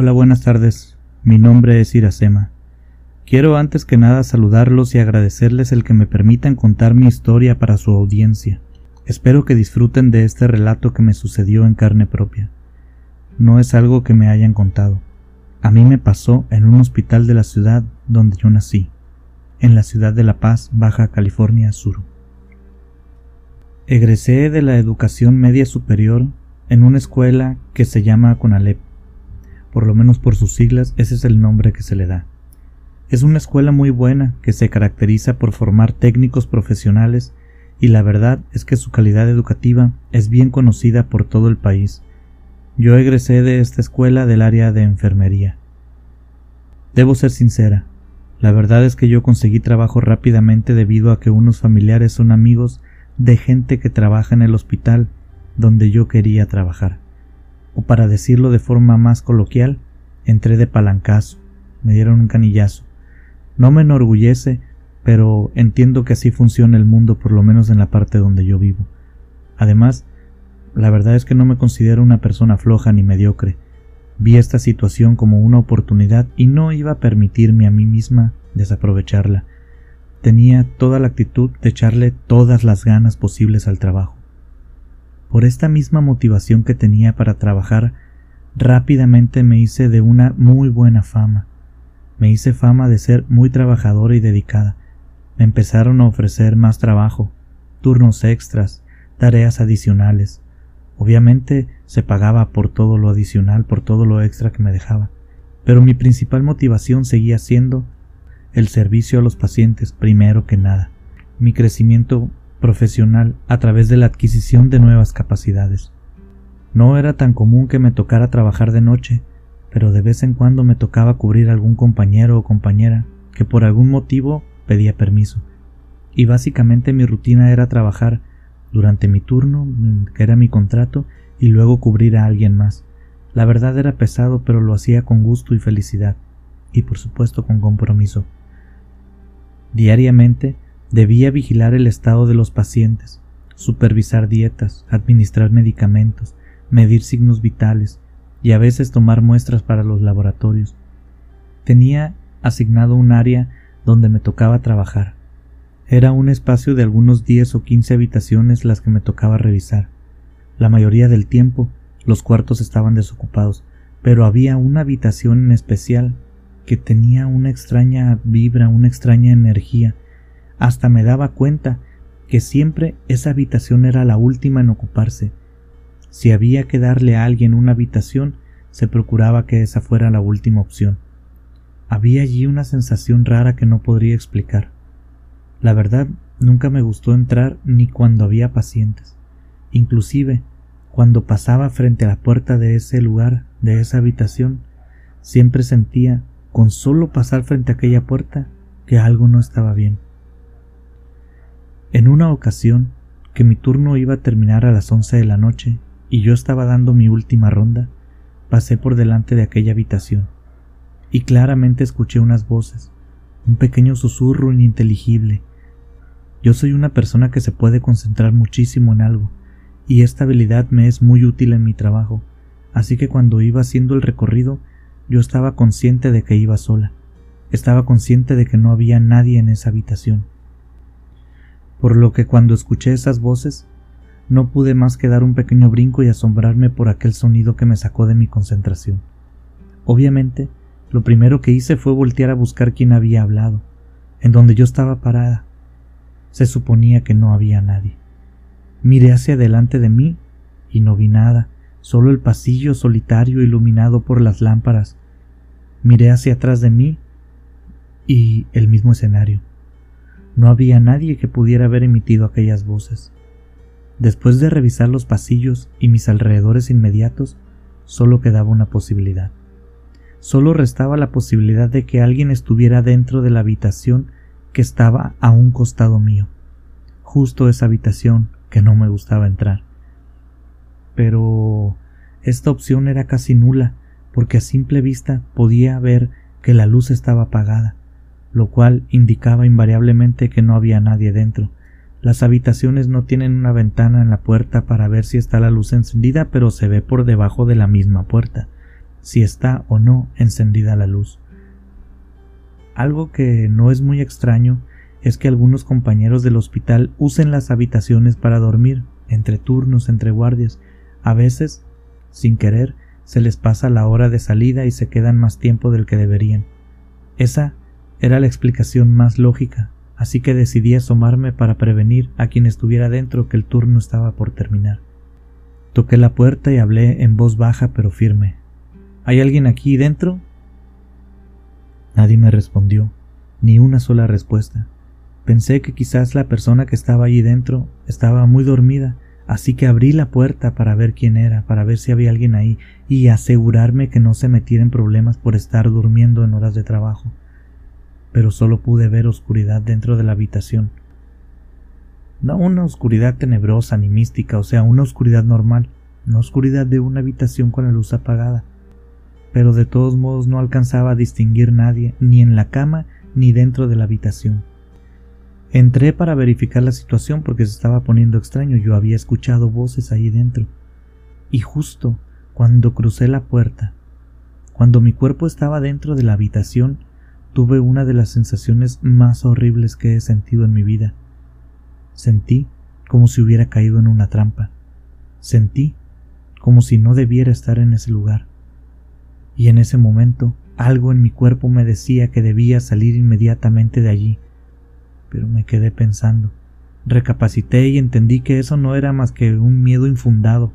Hola, buenas tardes. Mi nombre es Iracema. Quiero antes que nada saludarlos y agradecerles el que me permitan contar mi historia para su audiencia. Espero que disfruten de este relato que me sucedió en carne propia. No es algo que me hayan contado. A mí me pasó en un hospital de la ciudad donde yo nací, en la ciudad de La Paz, Baja California Sur. Egresé de la educación media superior en una escuela que se llama Conalep. Por lo menos por sus siglas, ese es el nombre que se le da. Es una escuela muy buena que se caracteriza por formar técnicos profesionales y la verdad es que su calidad educativa es bien conocida por todo el país. Yo egresé de esta escuela del área de enfermería. Debo ser sincera, la verdad es que yo conseguí trabajo rápidamente debido a que unos familiares son amigos de gente que trabaja en el hospital donde yo quería trabajar. O para decirlo de forma más coloquial, entré de palancazo, me dieron un canillazo. No me enorgullece, pero entiendo que así funciona el mundo por lo menos en la parte donde yo vivo. Además, la verdad es que no me considero una persona floja ni mediocre. Vi esta situación como una oportunidad y no iba a permitirme a mí misma desaprovecharla. Tenía toda la actitud de echarle todas las ganas posibles al trabajo. Por esta misma motivación que tenía para trabajar, rápidamente me hice de una muy buena fama. Me hice fama de ser muy trabajadora y dedicada. Me empezaron a ofrecer más trabajo, turnos extras, tareas adicionales. Obviamente se pagaba por todo lo adicional, por todo lo extra que me dejaba. Pero mi principal motivación seguía siendo el servicio a los pacientes primero que nada, mi crecimiento profesional a través de la adquisición de nuevas capacidades. No era tan común que me tocara trabajar de noche, pero de vez en cuando me tocaba cubrir algún compañero o compañera que por algún motivo pedía permiso. Y básicamente mi rutina era trabajar durante mi turno, que era mi contrato, y luego cubrir a alguien más. La verdad era pesado, pero lo hacía con gusto y felicidad, y por supuesto con compromiso. Diariamente debía vigilar el estado de los pacientes, supervisar dietas, administrar medicamentos, medir signos vitales y a veces tomar muestras para los laboratorios. Tenía asignado un área donde me tocaba trabajar. Era un espacio de algunos diez o quince habitaciones las que me tocaba revisar. La mayoría del tiempo los cuartos estaban desocupados, pero había una habitación en especial que tenía una extraña vibra, una extraña energía. Hasta me daba cuenta que siempre esa habitación era la última en ocuparse. Si había que darle a alguien una habitación, se procuraba que esa fuera la última opción. Había allí una sensación rara que no podría explicar. La verdad, nunca me gustó entrar ni cuando había pacientes. Inclusive, cuando pasaba frente a la puerta de ese lugar, de esa habitación, siempre sentía con solo pasar frente a aquella puerta que algo no estaba bien. En una ocasión, que mi turno iba a terminar a las once de la noche y yo estaba dando mi última ronda, pasé por delante de aquella habitación y claramente escuché unas voces, un pequeño susurro ininteligible. Yo soy una persona que se puede concentrar muchísimo en algo y esta habilidad me es muy útil en mi trabajo, así que cuando iba haciendo el recorrido yo estaba consciente de que iba sola. Estaba consciente de que no había nadie en esa habitación. Por lo que cuando escuché esas voces, no pude más que dar un pequeño brinco y asombrarme por aquel sonido que me sacó de mi concentración. Obviamente, lo primero que hice fue voltear a buscar quién había hablado, en donde yo estaba parada. Se suponía que no había nadie. Miré hacia delante de mí y no vi nada, solo el pasillo solitario iluminado por las lámparas. Miré hacia atrás de mí y el mismo escenario. No había nadie que pudiera haber emitido aquellas voces. Después de revisar los pasillos y mis alrededores inmediatos, solo quedaba una posibilidad. Solo restaba la posibilidad de que alguien estuviera dentro de la habitación que estaba a un costado mío, justo esa habitación que no me gustaba entrar pero esta opción era casi nula, porque a simple vista podía ver que la luz estaba apagada, lo cual indicaba invariablemente que no había nadie dentro. Las habitaciones no tienen una ventana en la puerta para ver si está la luz encendida, pero se ve por debajo de la misma puerta. si está o no encendida la luz. Algo que no es muy extraño es que algunos compañeros del hospital usen las habitaciones para dormir, entre turnos, entre guardias. A veces, sin querer, se les pasa la hora de salida y se quedan más tiempo del que deberían. Esa era la explicación más lógica, así que decidí asomarme para prevenir a quien estuviera dentro que el turno estaba por terminar. Toqué la puerta y hablé en voz baja pero firme. ¿Hay alguien aquí dentro? Nadie me respondió, ni una sola respuesta. Pensé que quizás la persona que estaba allí dentro estaba muy dormida, así que abrí la puerta para ver quién era, para ver si había alguien ahí y asegurarme que no se metiera en problemas por estar durmiendo en horas de trabajo. Pero solo pude ver oscuridad dentro de la habitación. No una oscuridad tenebrosa ni mística, o sea, una oscuridad normal, no oscuridad de una habitación con la luz apagada. Pero de todos modos no alcanzaba a distinguir nadie, ni en la cama ni dentro de la habitación. Entré para verificar la situación porque se estaba poniendo extraño. Yo había escuchado voces ahí dentro. Y justo cuando crucé la puerta, cuando mi cuerpo estaba dentro de la habitación, tuve una de las sensaciones más horribles que he sentido en mi vida. Sentí como si hubiera caído en una trampa. Sentí como si no debiera estar en ese lugar. Y en ese momento algo en mi cuerpo me decía que debía salir inmediatamente de allí pero me quedé pensando. Recapacité y entendí que eso no era más que un miedo infundado.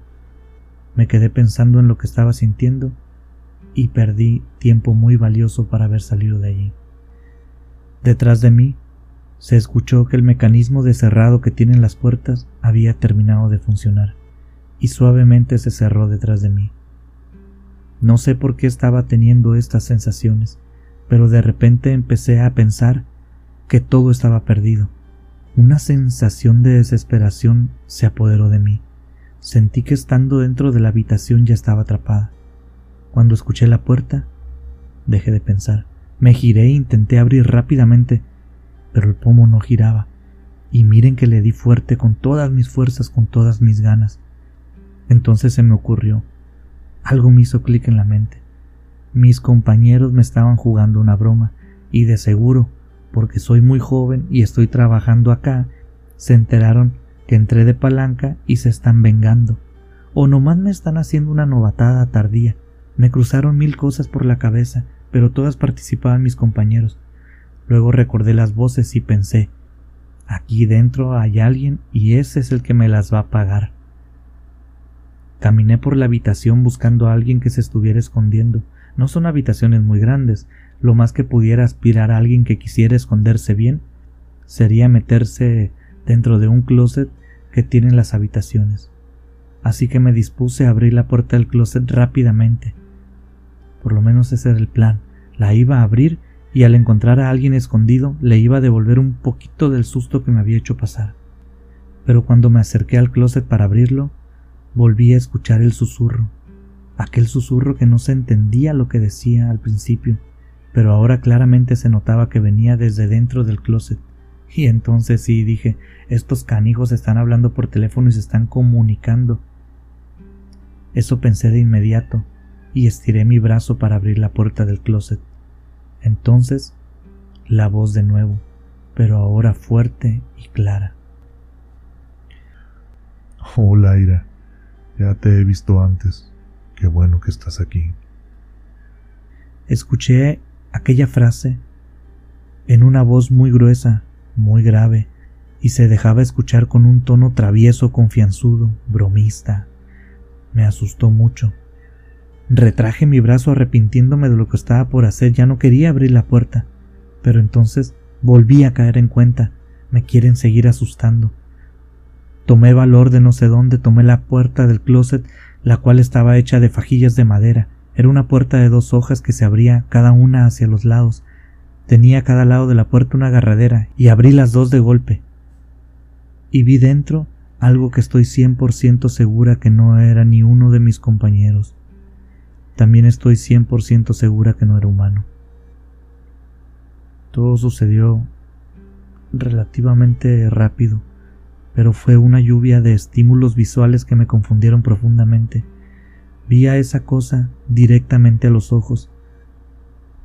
Me quedé pensando en lo que estaba sintiendo y perdí tiempo muy valioso para haber salido de allí. Detrás de mí se escuchó que el mecanismo de cerrado que tienen las puertas había terminado de funcionar y suavemente se cerró detrás de mí. No sé por qué estaba teniendo estas sensaciones, pero de repente empecé a pensar que todo estaba perdido. Una sensación de desesperación se apoderó de mí. Sentí que estando dentro de la habitación ya estaba atrapada. Cuando escuché la puerta, dejé de pensar. Me giré e intenté abrir rápidamente, pero el pomo no giraba. Y miren que le di fuerte con todas mis fuerzas, con todas mis ganas. Entonces se me ocurrió. Algo me hizo clic en la mente. Mis compañeros me estaban jugando una broma, y de seguro porque soy muy joven y estoy trabajando acá, se enteraron que entré de palanca y se están vengando. O nomás me están haciendo una novatada tardía. Me cruzaron mil cosas por la cabeza, pero todas participaban mis compañeros. Luego recordé las voces y pensé, aquí dentro hay alguien y ese es el que me las va a pagar. Caminé por la habitación buscando a alguien que se estuviera escondiendo. No son habitaciones muy grandes, lo más que pudiera aspirar a alguien que quisiera esconderse bien sería meterse dentro de un closet que tienen las habitaciones. Así que me dispuse a abrir la puerta del closet rápidamente. Por lo menos ese era el plan. La iba a abrir y al encontrar a alguien escondido le iba a devolver un poquito del susto que me había hecho pasar. Pero cuando me acerqué al closet para abrirlo, volví a escuchar el susurro, aquel susurro que no se entendía lo que decía al principio pero ahora claramente se notaba que venía desde dentro del closet. Y entonces sí dije, estos canijos están hablando por teléfono y se están comunicando. Eso pensé de inmediato y estiré mi brazo para abrir la puerta del closet. Entonces, la voz de nuevo, pero ahora fuerte y clara. Hola, Ira. Ya te he visto antes. Qué bueno que estás aquí. Escuché aquella frase en una voz muy gruesa, muy grave, y se dejaba escuchar con un tono travieso, confianzudo, bromista. Me asustó mucho. Retraje mi brazo arrepintiéndome de lo que estaba por hacer, ya no quería abrir la puerta, pero entonces volví a caer en cuenta, me quieren seguir asustando. Tomé valor de no sé dónde, tomé la puerta del closet, la cual estaba hecha de fajillas de madera, era una puerta de dos hojas que se abría cada una hacia los lados. Tenía a cada lado de la puerta una agarradera y abrí las dos de golpe. Y vi dentro algo que estoy cien por ciento segura que no era ni uno de mis compañeros. También estoy cien por ciento segura que no era humano. Todo sucedió relativamente rápido, pero fue una lluvia de estímulos visuales que me confundieron profundamente. Vi a esa cosa directamente a los ojos.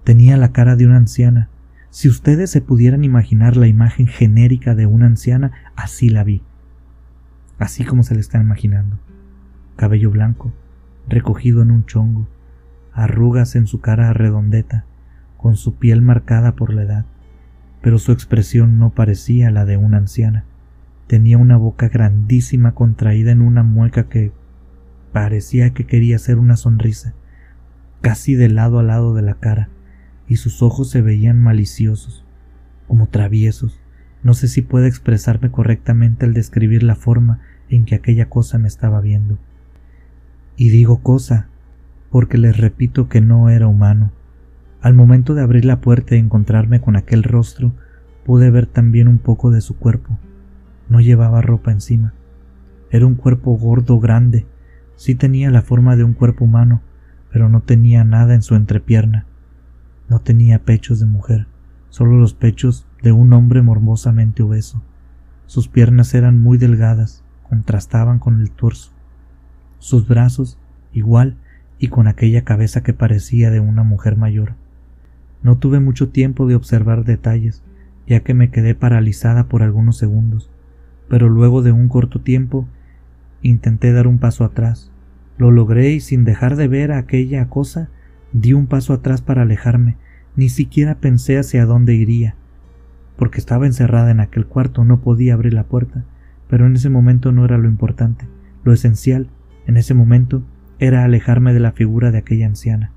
Tenía la cara de una anciana. Si ustedes se pudieran imaginar la imagen genérica de una anciana, así la vi. Así como se le están imaginando. Cabello blanco, recogido en un chongo, arrugas en su cara redondeta, con su piel marcada por la edad, pero su expresión no parecía la de una anciana. Tenía una boca grandísima contraída en una mueca que parecía que quería hacer una sonrisa, casi de lado a lado de la cara, y sus ojos se veían maliciosos, como traviesos. No sé si puede expresarme correctamente al describir la forma en que aquella cosa me estaba viendo. Y digo cosa, porque les repito que no era humano. Al momento de abrir la puerta y encontrarme con aquel rostro, pude ver también un poco de su cuerpo. No llevaba ropa encima. Era un cuerpo gordo grande. Sí tenía la forma de un cuerpo humano, pero no tenía nada en su entrepierna. No tenía pechos de mujer, solo los pechos de un hombre morbosamente obeso. Sus piernas eran muy delgadas, contrastaban con el torso. Sus brazos, igual, y con aquella cabeza que parecía de una mujer mayor. No tuve mucho tiempo de observar detalles, ya que me quedé paralizada por algunos segundos, pero luego de un corto tiempo intenté dar un paso atrás. Lo logré y sin dejar de ver aquella cosa, Di un paso atrás para alejarme, ni siquiera pensé hacia dónde iría, porque estaba encerrada en aquel cuarto, no podía abrir la puerta, pero en ese momento no era lo importante, lo esencial, en ese momento, era alejarme de la figura de aquella anciana.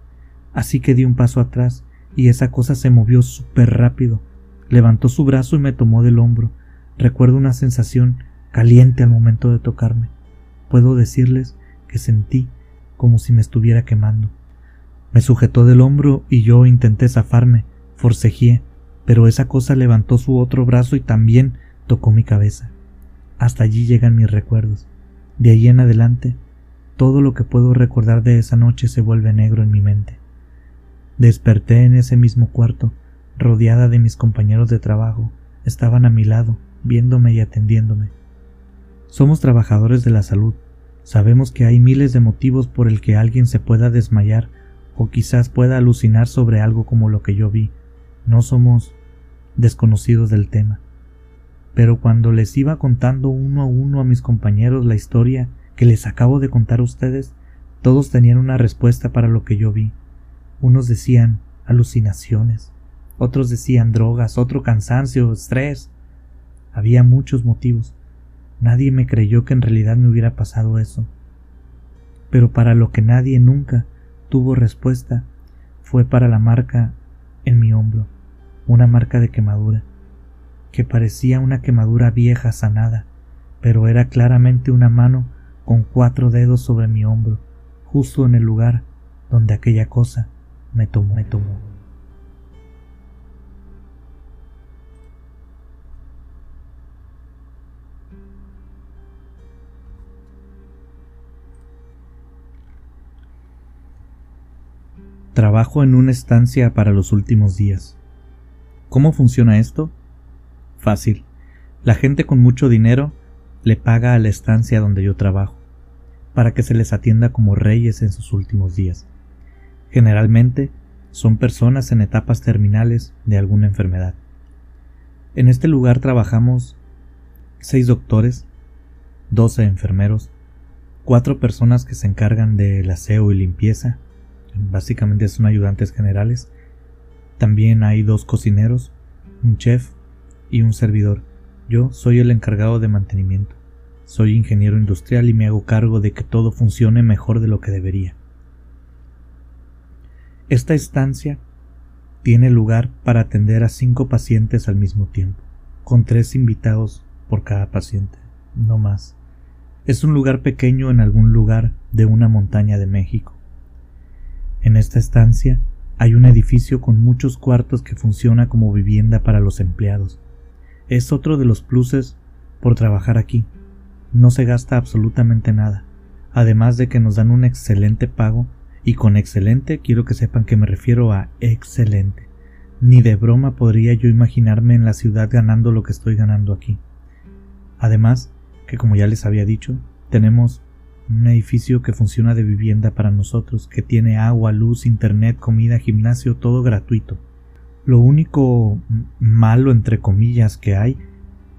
Así que di un paso atrás, y esa cosa se movió súper rápido, levantó su brazo y me tomó del hombro. Recuerdo una sensación caliente al momento de tocarme. Puedo decirles que sentí como si me estuviera quemando. Me sujetó del hombro y yo intenté zafarme, forcejeé, pero esa cosa levantó su otro brazo y también tocó mi cabeza. Hasta allí llegan mis recuerdos. De allí en adelante, todo lo que puedo recordar de esa noche se vuelve negro en mi mente. Desperté en ese mismo cuarto, rodeada de mis compañeros de trabajo. Estaban a mi lado, viéndome y atendiéndome. Somos trabajadores de la salud. Sabemos que hay miles de motivos por el que alguien se pueda desmayar o quizás pueda alucinar sobre algo como lo que yo vi. No somos desconocidos del tema. Pero cuando les iba contando uno a uno a mis compañeros la historia que les acabo de contar a ustedes, todos tenían una respuesta para lo que yo vi. Unos decían alucinaciones, otros decían drogas, otro cansancio, estrés. Había muchos motivos. Nadie me creyó que en realidad me hubiera pasado eso. Pero para lo que nadie nunca tuvo respuesta fue para la marca en mi hombro, una marca de quemadura, que parecía una quemadura vieja sanada, pero era claramente una mano con cuatro dedos sobre mi hombro, justo en el lugar donde aquella cosa me tomó, me tomó. Trabajo en una estancia para los últimos días. ¿Cómo funciona esto? Fácil. La gente con mucho dinero le paga a la estancia donde yo trabajo, para que se les atienda como reyes en sus últimos días. Generalmente son personas en etapas terminales de alguna enfermedad. En este lugar trabajamos seis doctores, doce enfermeros, cuatro personas que se encargan del aseo y limpieza, básicamente son ayudantes generales. También hay dos cocineros, un chef y un servidor. Yo soy el encargado de mantenimiento. Soy ingeniero industrial y me hago cargo de que todo funcione mejor de lo que debería. Esta estancia tiene lugar para atender a cinco pacientes al mismo tiempo, con tres invitados por cada paciente, no más. Es un lugar pequeño en algún lugar de una montaña de México. En esta estancia hay un edificio con muchos cuartos que funciona como vivienda para los empleados. Es otro de los pluses por trabajar aquí. No se gasta absolutamente nada, además de que nos dan un excelente pago, y con excelente quiero que sepan que me refiero a excelente. Ni de broma podría yo imaginarme en la ciudad ganando lo que estoy ganando aquí. Además, que como ya les había dicho, tenemos un edificio que funciona de vivienda para nosotros, que tiene agua, luz, internet, comida, gimnasio, todo gratuito. Lo único malo, entre comillas, que hay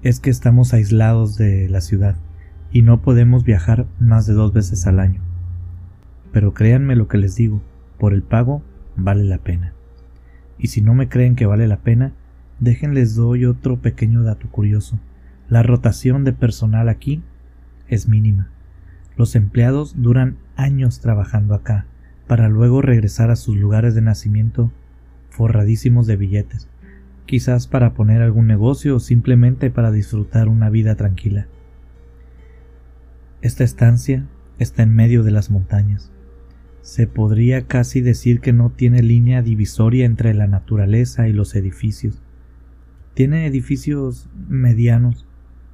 es que estamos aislados de la ciudad y no podemos viajar más de dos veces al año. Pero créanme lo que les digo, por el pago vale la pena. Y si no me creen que vale la pena, déjenles doy otro pequeño dato curioso. La rotación de personal aquí es mínima. Los empleados duran años trabajando acá, para luego regresar a sus lugares de nacimiento forradísimos de billetes, quizás para poner algún negocio o simplemente para disfrutar una vida tranquila. Esta estancia está en medio de las montañas. Se podría casi decir que no tiene línea divisoria entre la naturaleza y los edificios. Tiene edificios medianos,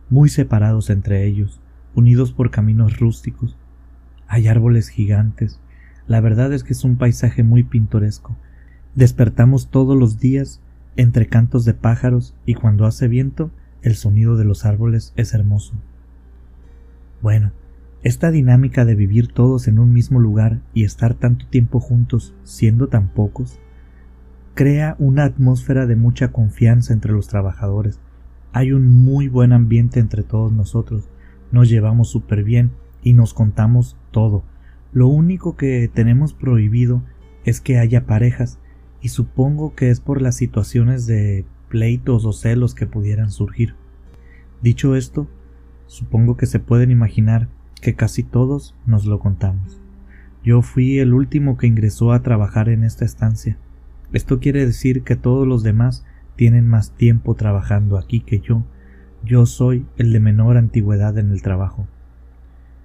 muy separados entre ellos, unidos por caminos rústicos. Hay árboles gigantes. La verdad es que es un paisaje muy pintoresco. Despertamos todos los días entre cantos de pájaros y cuando hace viento el sonido de los árboles es hermoso. Bueno, esta dinámica de vivir todos en un mismo lugar y estar tanto tiempo juntos siendo tan pocos, crea una atmósfera de mucha confianza entre los trabajadores. Hay un muy buen ambiente entre todos nosotros, nos llevamos súper bien y nos contamos todo. Lo único que tenemos prohibido es que haya parejas, y supongo que es por las situaciones de pleitos o celos que pudieran surgir. Dicho esto, supongo que se pueden imaginar que casi todos nos lo contamos. Yo fui el último que ingresó a trabajar en esta estancia. Esto quiere decir que todos los demás tienen más tiempo trabajando aquí que yo. Yo soy el de menor antigüedad en el trabajo.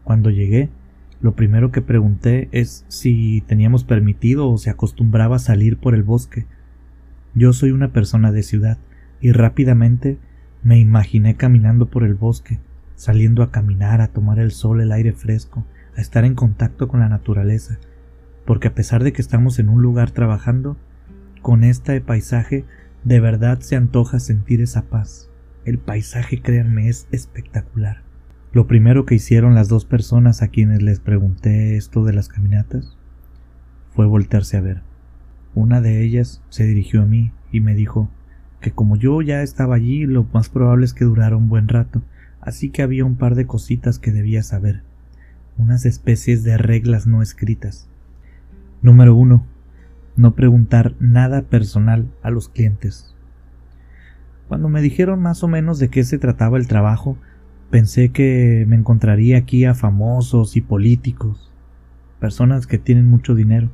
Cuando llegué, lo primero que pregunté es si teníamos permitido o se acostumbraba a salir por el bosque. Yo soy una persona de ciudad y rápidamente me imaginé caminando por el bosque, saliendo a caminar, a tomar el sol, el aire fresco, a estar en contacto con la naturaleza, porque a pesar de que estamos en un lugar trabajando, con este paisaje de verdad se antoja sentir esa paz. El paisaje, créanme, es espectacular. Lo primero que hicieron las dos personas a quienes les pregunté esto de las caminatas fue voltearse a ver. Una de ellas se dirigió a mí y me dijo que como yo ya estaba allí, lo más probable es que durara un buen rato, así que había un par de cositas que debía saber, unas especies de reglas no escritas. Número uno, no preguntar nada personal a los clientes. Cuando me dijeron más o menos de qué se trataba el trabajo, pensé que me encontraría aquí a famosos y políticos, personas que tienen mucho dinero,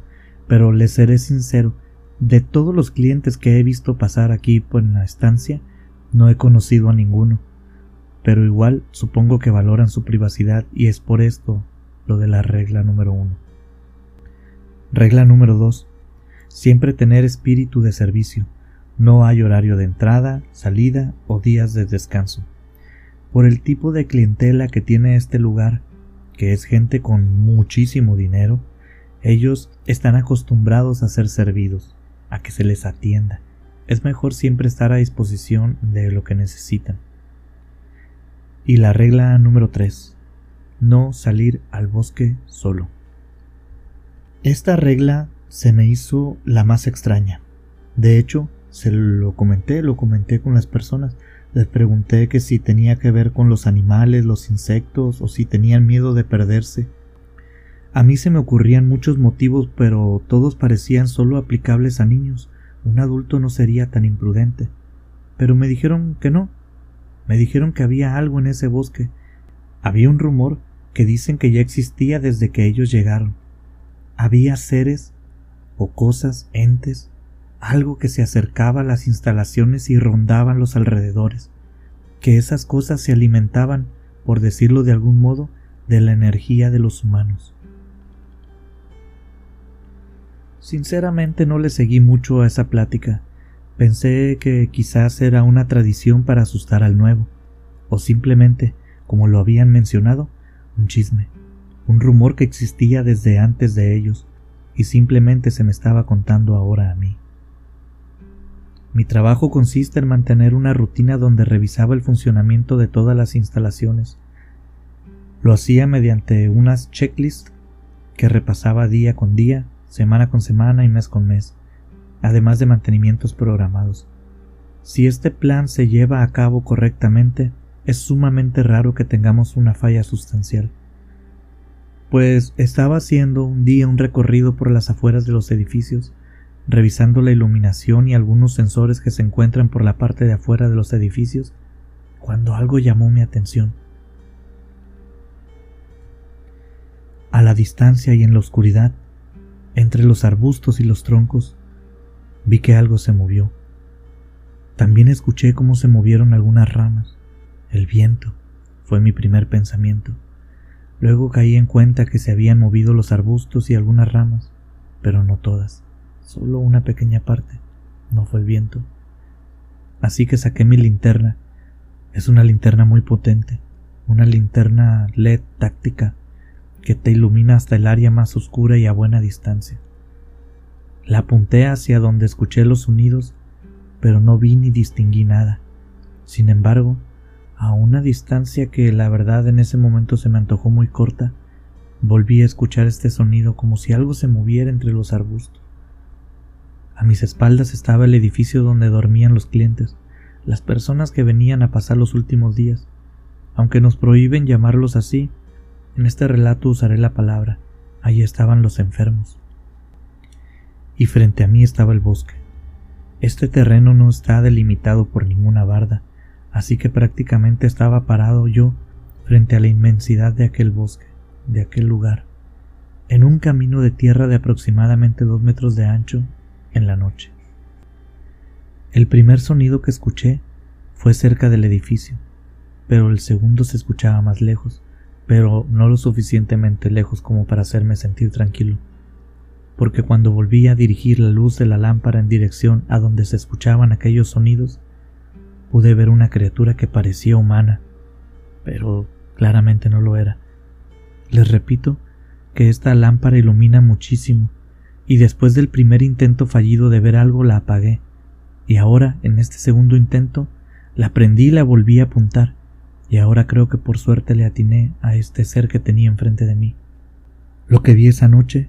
pero les seré sincero, de todos los clientes que he visto pasar aquí por la estancia, no he conocido a ninguno pero igual supongo que valoran su privacidad y es por esto lo de la regla número uno. Regla número dos. Siempre tener espíritu de servicio. No hay horario de entrada, salida o días de descanso. Por el tipo de clientela que tiene este lugar, que es gente con muchísimo dinero, ellos están acostumbrados a ser servidos, a que se les atienda. Es mejor siempre estar a disposición de lo que necesitan. Y la regla número 3. No salir al bosque solo. Esta regla se me hizo la más extraña. De hecho, se lo comenté, lo comenté con las personas. Les pregunté que si tenía que ver con los animales, los insectos, o si tenían miedo de perderse. A mí se me ocurrían muchos motivos, pero todos parecían solo aplicables a niños. Un adulto no sería tan imprudente. Pero me dijeron que no, me dijeron que había algo en ese bosque. Había un rumor que dicen que ya existía desde que ellos llegaron. Había seres o cosas, entes, algo que se acercaba a las instalaciones y rondaban los alrededores, que esas cosas se alimentaban, por decirlo de algún modo, de la energía de los humanos. Sinceramente no le seguí mucho a esa plática, Pensé que quizás era una tradición para asustar al nuevo, o simplemente, como lo habían mencionado, un chisme, un rumor que existía desde antes de ellos y simplemente se me estaba contando ahora a mí. Mi trabajo consiste en mantener una rutina donde revisaba el funcionamiento de todas las instalaciones. Lo hacía mediante unas checklists que repasaba día con día, semana con semana y mes con mes, además de mantenimientos programados. Si este plan se lleva a cabo correctamente, es sumamente raro que tengamos una falla sustancial. Pues estaba haciendo un día un recorrido por las afueras de los edificios, revisando la iluminación y algunos sensores que se encuentran por la parte de afuera de los edificios, cuando algo llamó mi atención. A la distancia y en la oscuridad, entre los arbustos y los troncos, vi que algo se movió. También escuché cómo se movieron algunas ramas. El viento fue mi primer pensamiento. Luego caí en cuenta que se habían movido los arbustos y algunas ramas, pero no todas, solo una pequeña parte. No fue el viento. Así que saqué mi linterna. Es una linterna muy potente, una linterna LED táctica que te ilumina hasta el área más oscura y a buena distancia. La apunté hacia donde escuché los sonidos, pero no vi ni distinguí nada. Sin embargo, a una distancia que la verdad en ese momento se me antojó muy corta, volví a escuchar este sonido como si algo se moviera entre los arbustos. A mis espaldas estaba el edificio donde dormían los clientes, las personas que venían a pasar los últimos días. Aunque nos prohíben llamarlos así, en este relato usaré la palabra. Allí estaban los enfermos. Y frente a mí estaba el bosque. Este terreno no está delimitado por ninguna barda, así que prácticamente estaba parado yo frente a la inmensidad de aquel bosque, de aquel lugar, en un camino de tierra de aproximadamente dos metros de ancho en la noche. El primer sonido que escuché fue cerca del edificio, pero el segundo se escuchaba más lejos, pero no lo suficientemente lejos como para hacerme sentir tranquilo, porque cuando volví a dirigir la luz de la lámpara en dirección a donde se escuchaban aquellos sonidos, pude ver una criatura que parecía humana, pero claramente no lo era. Les repito que esta lámpara ilumina muchísimo, y después del primer intento fallido de ver algo la apagué, y ahora, en este segundo intento, la prendí y la volví a apuntar, y ahora creo que por suerte le atiné a este ser que tenía enfrente de mí. Lo que vi esa noche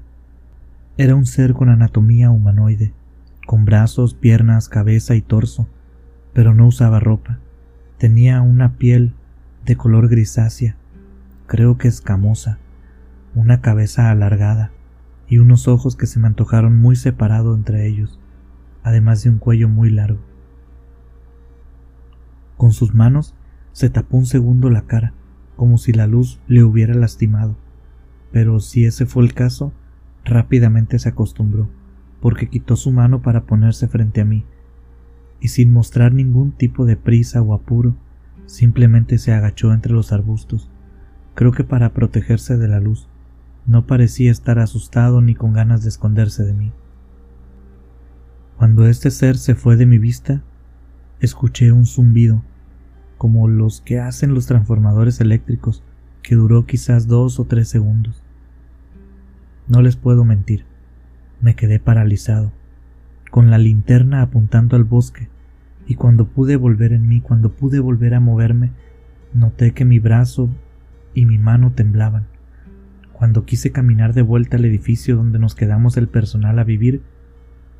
era un ser con anatomía humanoide, con brazos, piernas, cabeza y torso, pero no usaba ropa. Tenía una piel de color grisácea, creo que escamosa, una cabeza alargada y unos ojos que se me antojaron muy separados entre ellos, además de un cuello muy largo. Con sus manos se tapó un segundo la cara, como si la luz le hubiera lastimado. Pero si ese fue el caso, rápidamente se acostumbró, porque quitó su mano para ponerse frente a mí, y sin mostrar ningún tipo de prisa o apuro, simplemente se agachó entre los arbustos, creo que para protegerse de la luz. No parecía estar asustado ni con ganas de esconderse de mí. Cuando este ser se fue de mi vista, escuché un zumbido como los que hacen los transformadores eléctricos, que duró quizás dos o tres segundos. No les puedo mentir, me quedé paralizado, con la linterna apuntando al bosque, y cuando pude volver en mí, cuando pude volver a moverme, noté que mi brazo y mi mano temblaban. Cuando quise caminar de vuelta al edificio donde nos quedamos el personal a vivir,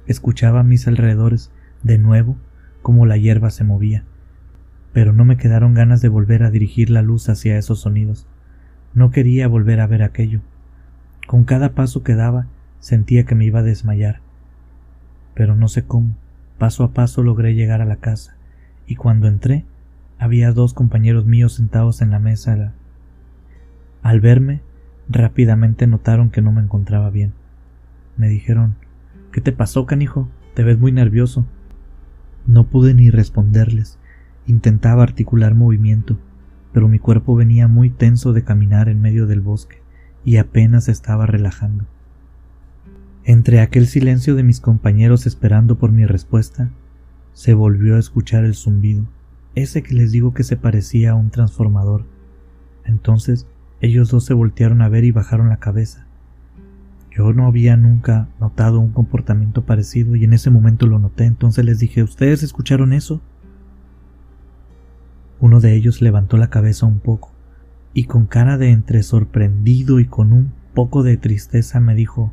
escuchaba a mis alrededores de nuevo como la hierba se movía pero no me quedaron ganas de volver a dirigir la luz hacia esos sonidos. No quería volver a ver aquello. Con cada paso que daba sentía que me iba a desmayar. Pero no sé cómo, paso a paso logré llegar a la casa, y cuando entré había dos compañeros míos sentados en la mesa. Al verme, rápidamente notaron que no me encontraba bien. Me dijeron ¿Qué te pasó, canijo? Te ves muy nervioso. No pude ni responderles. Intentaba articular movimiento, pero mi cuerpo venía muy tenso de caminar en medio del bosque y apenas estaba relajando. Entre aquel silencio de mis compañeros esperando por mi respuesta, se volvió a escuchar el zumbido, ese que les digo que se parecía a un transformador. Entonces ellos dos se voltearon a ver y bajaron la cabeza. Yo no había nunca notado un comportamiento parecido y en ese momento lo noté, entonces les dije, ¿ustedes escucharon eso? Uno de ellos levantó la cabeza un poco, y con cara de entre sorprendido y con un poco de tristeza me dijo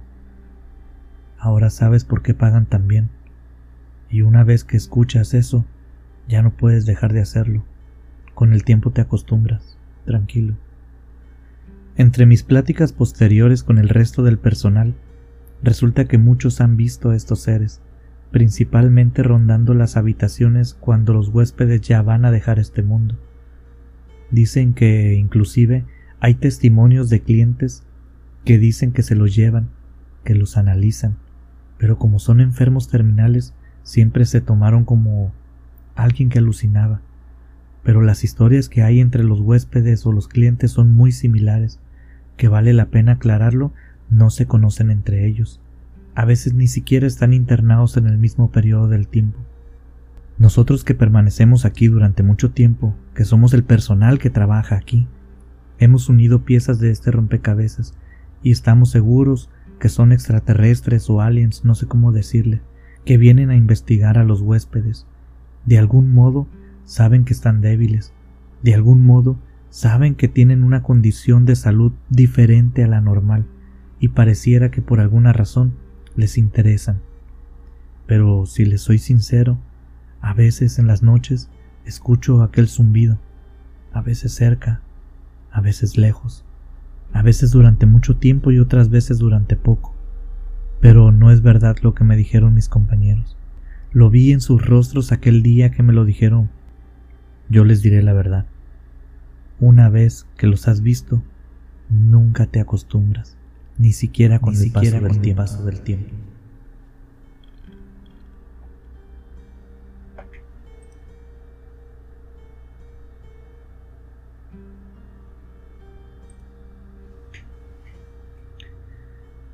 Ahora sabes por qué pagan tan bien. Y una vez que escuchas eso, ya no puedes dejar de hacerlo. Con el tiempo te acostumbras, tranquilo. Entre mis pláticas posteriores con el resto del personal, resulta que muchos han visto a estos seres, principalmente rondando las habitaciones cuando los huéspedes ya van a dejar este mundo. Dicen que inclusive hay testimonios de clientes que dicen que se los llevan, que los analizan, pero como son enfermos terminales, siempre se tomaron como alguien que alucinaba. Pero las historias que hay entre los huéspedes o los clientes son muy similares, que vale la pena aclararlo, no se conocen entre ellos. A veces ni siquiera están internados en el mismo periodo del tiempo. Nosotros que permanecemos aquí durante mucho tiempo, que somos el personal que trabaja aquí, hemos unido piezas de este rompecabezas y estamos seguros que son extraterrestres o aliens, no sé cómo decirle, que vienen a investigar a los huéspedes. De algún modo saben que están débiles, de algún modo saben que tienen una condición de salud diferente a la normal y pareciera que por alguna razón les interesan. Pero si les soy sincero, a veces en las noches escucho aquel zumbido, a veces cerca, a veces lejos a veces durante mucho tiempo y otras veces durante poco. Pero no es verdad lo que me dijeron mis compañeros. Lo vi en sus rostros aquel día que me lo dijeron. Yo les diré la verdad. Una vez que los has visto, nunca te acostumbras, ni siquiera con, el, paso del paso del tiempo.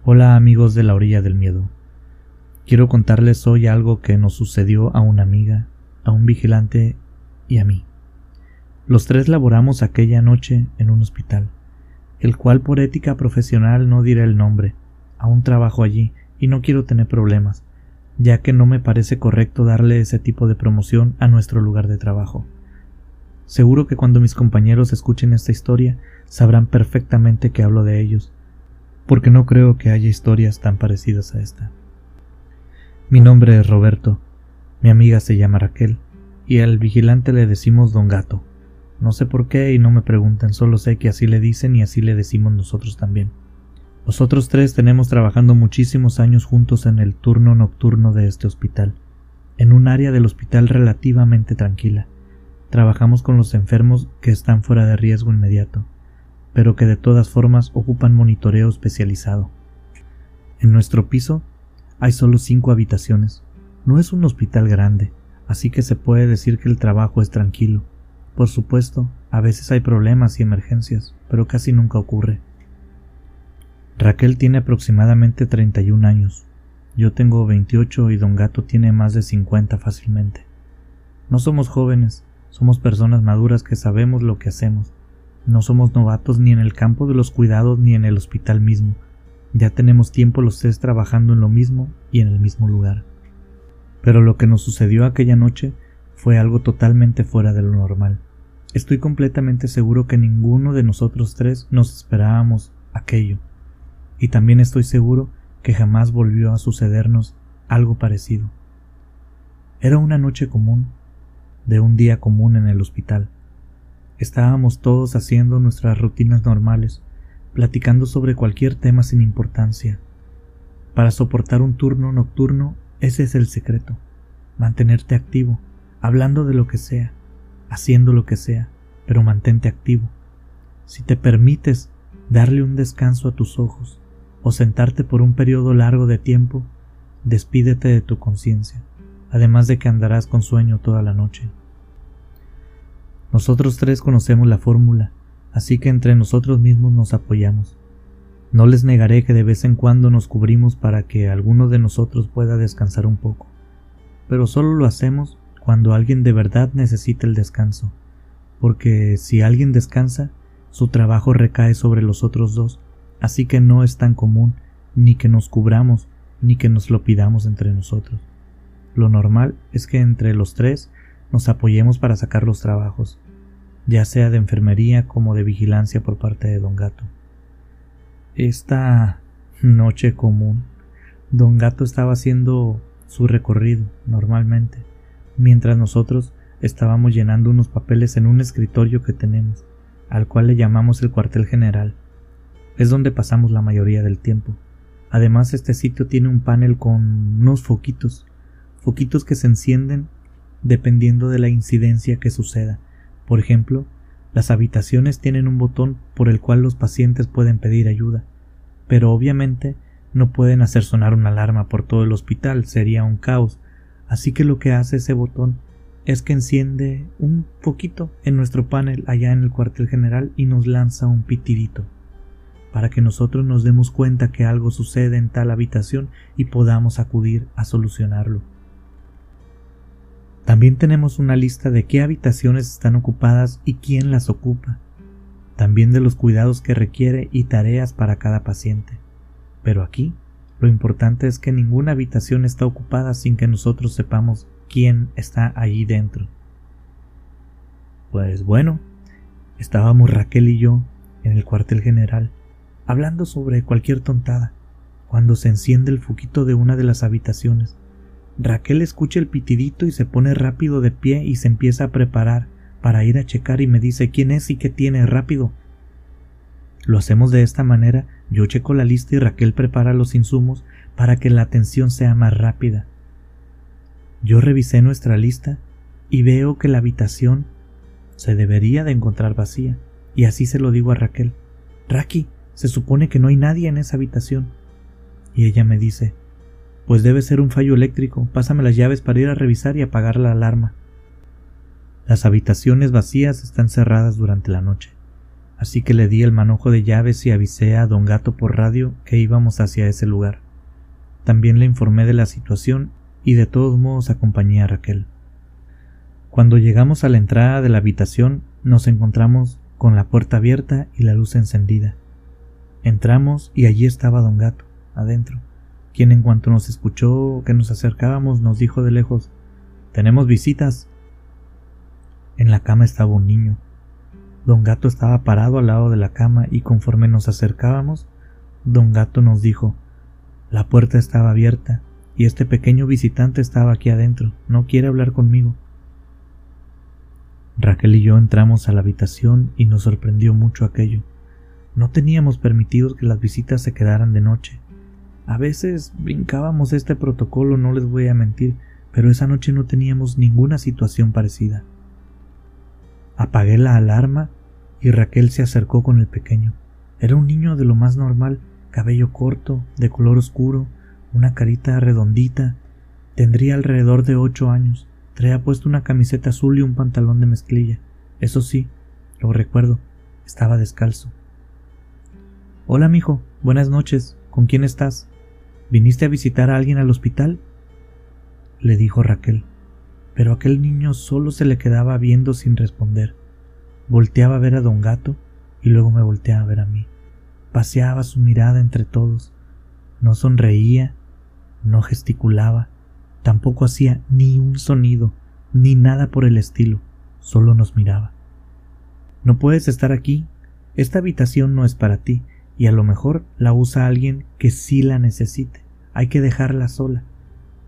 Hola amigos de la orilla del miedo. Quiero contarles hoy algo que nos sucedió a una amiga, a un vigilante y a mí. Los tres laboramos aquella noche en un hospital, el cual por ética profesional no diré el nombre. Aún trabajo allí y no quiero tener problemas, ya que no me parece correcto darle ese tipo de promoción a nuestro lugar de trabajo. Seguro que cuando mis compañeros escuchen esta historia sabrán perfectamente que hablo de ellos, porque no creo que haya historias tan parecidas a esta. Mi nombre es Roberto, mi amiga se llama Raquel, y al vigilante le decimos don gato. No sé por qué y no me pregunten, solo sé que así le dicen y así le decimos nosotros también. Nosotros tres tenemos trabajando muchísimos años juntos en el turno nocturno de este hospital, en un área del hospital relativamente tranquila. Trabajamos con los enfermos que están fuera de riesgo inmediato pero que de todas formas ocupan monitoreo especializado. En nuestro piso hay solo cinco habitaciones. No es un hospital grande, así que se puede decir que el trabajo es tranquilo. Por supuesto, a veces hay problemas y emergencias, pero casi nunca ocurre. Raquel tiene aproximadamente 31 años. Yo tengo 28 y Don Gato tiene más de 50 fácilmente. No somos jóvenes, somos personas maduras que sabemos lo que hacemos no somos novatos ni en el campo de los cuidados ni en el hospital mismo. Ya tenemos tiempo los tres trabajando en lo mismo y en el mismo lugar. Pero lo que nos sucedió aquella noche fue algo totalmente fuera de lo normal. Estoy completamente seguro que ninguno de nosotros tres nos esperábamos aquello. Y también estoy seguro que jamás volvió a sucedernos algo parecido. Era una noche común, de un día común en el hospital. Estábamos todos haciendo nuestras rutinas normales, platicando sobre cualquier tema sin importancia. Para soportar un turno nocturno, ese es el secreto. Mantenerte activo, hablando de lo que sea, haciendo lo que sea, pero mantente activo. Si te permites darle un descanso a tus ojos o sentarte por un periodo largo de tiempo, despídete de tu conciencia, además de que andarás con sueño toda la noche. Nosotros tres conocemos la fórmula, así que entre nosotros mismos nos apoyamos. No les negaré que de vez en cuando nos cubrimos para que alguno de nosotros pueda descansar un poco, pero solo lo hacemos cuando alguien de verdad necesita el descanso, porque si alguien descansa, su trabajo recae sobre los otros dos, así que no es tan común ni que nos cubramos ni que nos lo pidamos entre nosotros. Lo normal es que entre los tres nos apoyemos para sacar los trabajos. Ya sea de enfermería como de vigilancia por parte de don Gato. Esta noche común, don Gato estaba haciendo su recorrido normalmente, mientras nosotros estábamos llenando unos papeles en un escritorio que tenemos, al cual le llamamos el cuartel general. Es donde pasamos la mayoría del tiempo. Además, este sitio tiene un panel con unos foquitos, foquitos que se encienden dependiendo de la incidencia que suceda. Por ejemplo, las habitaciones tienen un botón por el cual los pacientes pueden pedir ayuda, pero obviamente no pueden hacer sonar una alarma por todo el hospital, sería un caos, así que lo que hace ese botón es que enciende un poquito en nuestro panel allá en el cuartel general y nos lanza un pitidito para que nosotros nos demos cuenta que algo sucede en tal habitación y podamos acudir a solucionarlo. También tenemos una lista de qué habitaciones están ocupadas y quién las ocupa, también de los cuidados que requiere y tareas para cada paciente. Pero aquí, lo importante es que ninguna habitación está ocupada sin que nosotros sepamos quién está allí dentro. Pues bueno, estábamos Raquel y yo en el cuartel general hablando sobre cualquier tontada, cuando se enciende el foquito de una de las habitaciones. Raquel escucha el pitidito y se pone rápido de pie y se empieza a preparar para ir a checar y me dice quién es y qué tiene rápido. Lo hacemos de esta manera, yo checo la lista y Raquel prepara los insumos para que la atención sea más rápida. Yo revisé nuestra lista y veo que la habitación se debería de encontrar vacía, y así se lo digo a Raquel. Raki, se supone que no hay nadie en esa habitación. Y ella me dice, pues debe ser un fallo eléctrico, pásame las llaves para ir a revisar y apagar la alarma. Las habitaciones vacías están cerradas durante la noche, así que le di el manojo de llaves y avisé a don Gato por radio que íbamos hacia ese lugar. También le informé de la situación y de todos modos acompañé a Raquel. Cuando llegamos a la entrada de la habitación nos encontramos con la puerta abierta y la luz encendida. Entramos y allí estaba don Gato, adentro, quien en cuanto nos escuchó que nos acercábamos nos dijo de lejos Tenemos visitas. En la cama estaba un niño. Don Gato estaba parado al lado de la cama y conforme nos acercábamos, don Gato nos dijo La puerta estaba abierta y este pequeño visitante estaba aquí adentro, no quiere hablar conmigo. Raquel y yo entramos a la habitación y nos sorprendió mucho aquello. No teníamos permitido que las visitas se quedaran de noche. A veces brincábamos este protocolo, no les voy a mentir, pero esa noche no teníamos ninguna situación parecida. Apagué la alarma y Raquel se acercó con el pequeño. Era un niño de lo más normal, cabello corto, de color oscuro, una carita redondita. Tendría alrededor de ocho años. Traía puesto una camiseta azul y un pantalón de mezclilla. Eso sí, lo recuerdo, estaba descalzo. Hola, mijo, buenas noches. ¿Con quién estás? ¿Viniste a visitar a alguien al hospital? le dijo Raquel, pero aquel niño solo se le quedaba viendo sin responder. Volteaba a ver a don Gato y luego me volteaba a ver a mí. Paseaba su mirada entre todos. No sonreía, no gesticulaba, tampoco hacía ni un sonido, ni nada por el estilo, solo nos miraba. No puedes estar aquí. Esta habitación no es para ti y a lo mejor la usa alguien que sí la necesite. Hay que dejarla sola,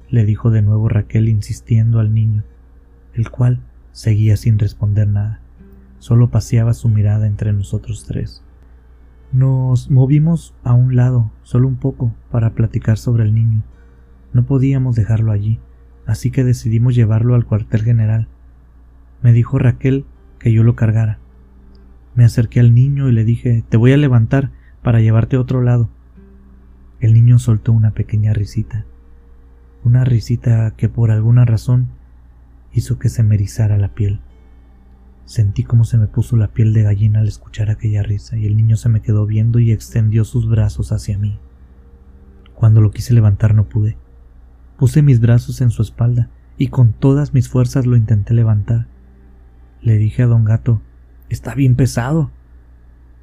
le dijo de nuevo Raquel insistiendo al niño, el cual seguía sin responder nada, solo paseaba su mirada entre nosotros tres. Nos movimos a un lado, solo un poco, para platicar sobre el niño. No podíamos dejarlo allí, así que decidimos llevarlo al cuartel general. Me dijo Raquel que yo lo cargara. Me acerqué al niño y le dije Te voy a levantar para llevarte a otro lado. El niño soltó una pequeña risita, una risita que por alguna razón hizo que se me erizara la piel. Sentí como se me puso la piel de gallina al escuchar aquella risa y el niño se me quedó viendo y extendió sus brazos hacia mí. Cuando lo quise levantar no pude. Puse mis brazos en su espalda y con todas mis fuerzas lo intenté levantar. Le dije a don Gato, está bien pesado.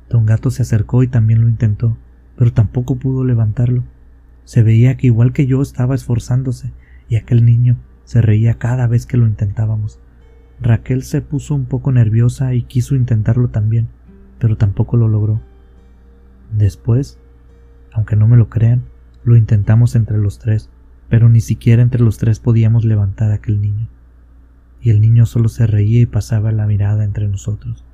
Don Gato se acercó y también lo intentó, pero tampoco pudo levantarlo. Se veía que igual que yo estaba esforzándose, y aquel niño se reía cada vez que lo intentábamos. Raquel se puso un poco nerviosa y quiso intentarlo también, pero tampoco lo logró. Después, aunque no me lo crean, lo intentamos entre los tres, pero ni siquiera entre los tres podíamos levantar a aquel niño. Y el niño solo se reía y pasaba la mirada entre nosotros.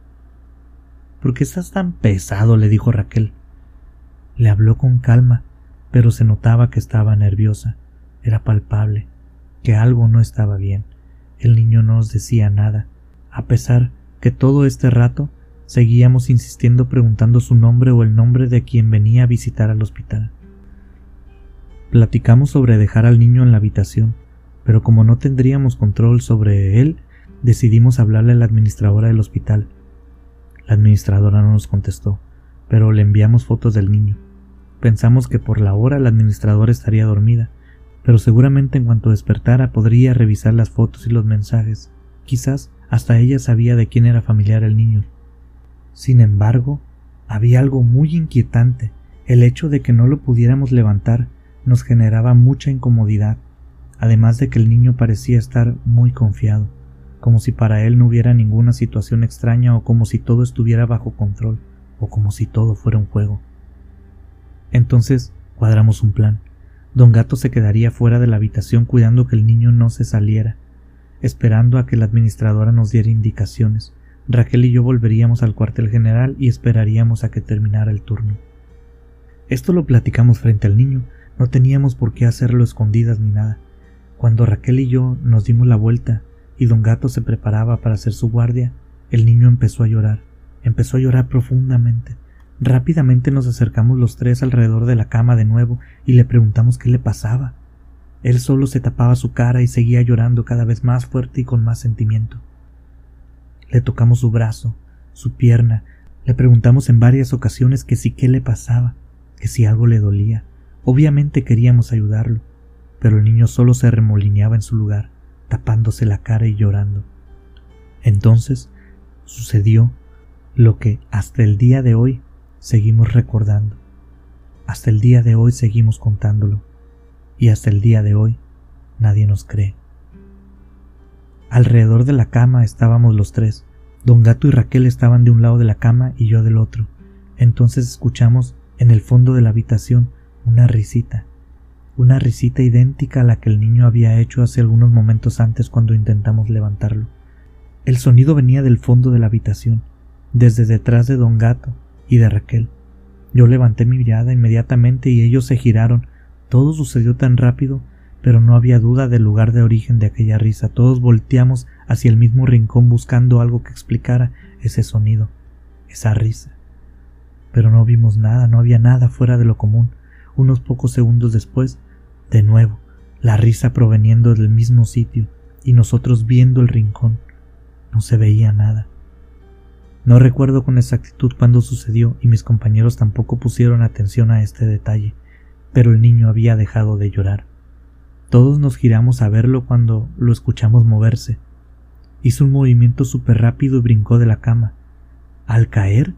¿Por qué estás tan pesado? le dijo Raquel. Le habló con calma, pero se notaba que estaba nerviosa. Era palpable, que algo no estaba bien. El niño no nos decía nada, a pesar que todo este rato seguíamos insistiendo preguntando su nombre o el nombre de quien venía a visitar al hospital. Platicamos sobre dejar al niño en la habitación, pero como no tendríamos control sobre él, decidimos hablarle a la administradora del hospital. La administradora no nos contestó, pero le enviamos fotos del niño. Pensamos que por la hora la administradora estaría dormida, pero seguramente en cuanto despertara podría revisar las fotos y los mensajes. Quizás hasta ella sabía de quién era familiar el niño. Sin embargo, había algo muy inquietante. El hecho de que no lo pudiéramos levantar nos generaba mucha incomodidad, además de que el niño parecía estar muy confiado como si para él no hubiera ninguna situación extraña o como si todo estuviera bajo control o como si todo fuera un juego. Entonces cuadramos un plan. Don Gato se quedaría fuera de la habitación cuidando que el niño no se saliera, esperando a que la administradora nos diera indicaciones. Raquel y yo volveríamos al cuartel general y esperaríamos a que terminara el turno. Esto lo platicamos frente al niño, no teníamos por qué hacerlo escondidas ni nada. Cuando Raquel y yo nos dimos la vuelta y don Gato se preparaba para hacer su guardia, el niño empezó a llorar, empezó a llorar profundamente. Rápidamente nos acercamos los tres alrededor de la cama de nuevo y le preguntamos qué le pasaba. Él solo se tapaba su cara y seguía llorando cada vez más fuerte y con más sentimiento. Le tocamos su brazo, su pierna, le preguntamos en varias ocasiones que si qué le pasaba, que si algo le dolía. Obviamente queríamos ayudarlo, pero el niño solo se remolineaba en su lugar tapándose la cara y llorando. Entonces sucedió lo que hasta el día de hoy seguimos recordando, hasta el día de hoy seguimos contándolo, y hasta el día de hoy nadie nos cree. Alrededor de la cama estábamos los tres. Don Gato y Raquel estaban de un lado de la cama y yo del otro. Entonces escuchamos en el fondo de la habitación una risita una risita idéntica a la que el niño había hecho hace algunos momentos antes cuando intentamos levantarlo. El sonido venía del fondo de la habitación, desde detrás de don Gato y de Raquel. Yo levanté mi mirada inmediatamente y ellos se giraron. Todo sucedió tan rápido, pero no había duda del lugar de origen de aquella risa. Todos volteamos hacia el mismo rincón buscando algo que explicara ese sonido, esa risa. Pero no vimos nada, no había nada fuera de lo común. Unos pocos segundos después de nuevo, la risa proveniendo del mismo sitio y nosotros viendo el rincón. No se veía nada. No recuerdo con exactitud cuándo sucedió y mis compañeros tampoco pusieron atención a este detalle, pero el niño había dejado de llorar. Todos nos giramos a verlo cuando lo escuchamos moverse. Hizo un movimiento súper rápido y brincó de la cama. Al caer,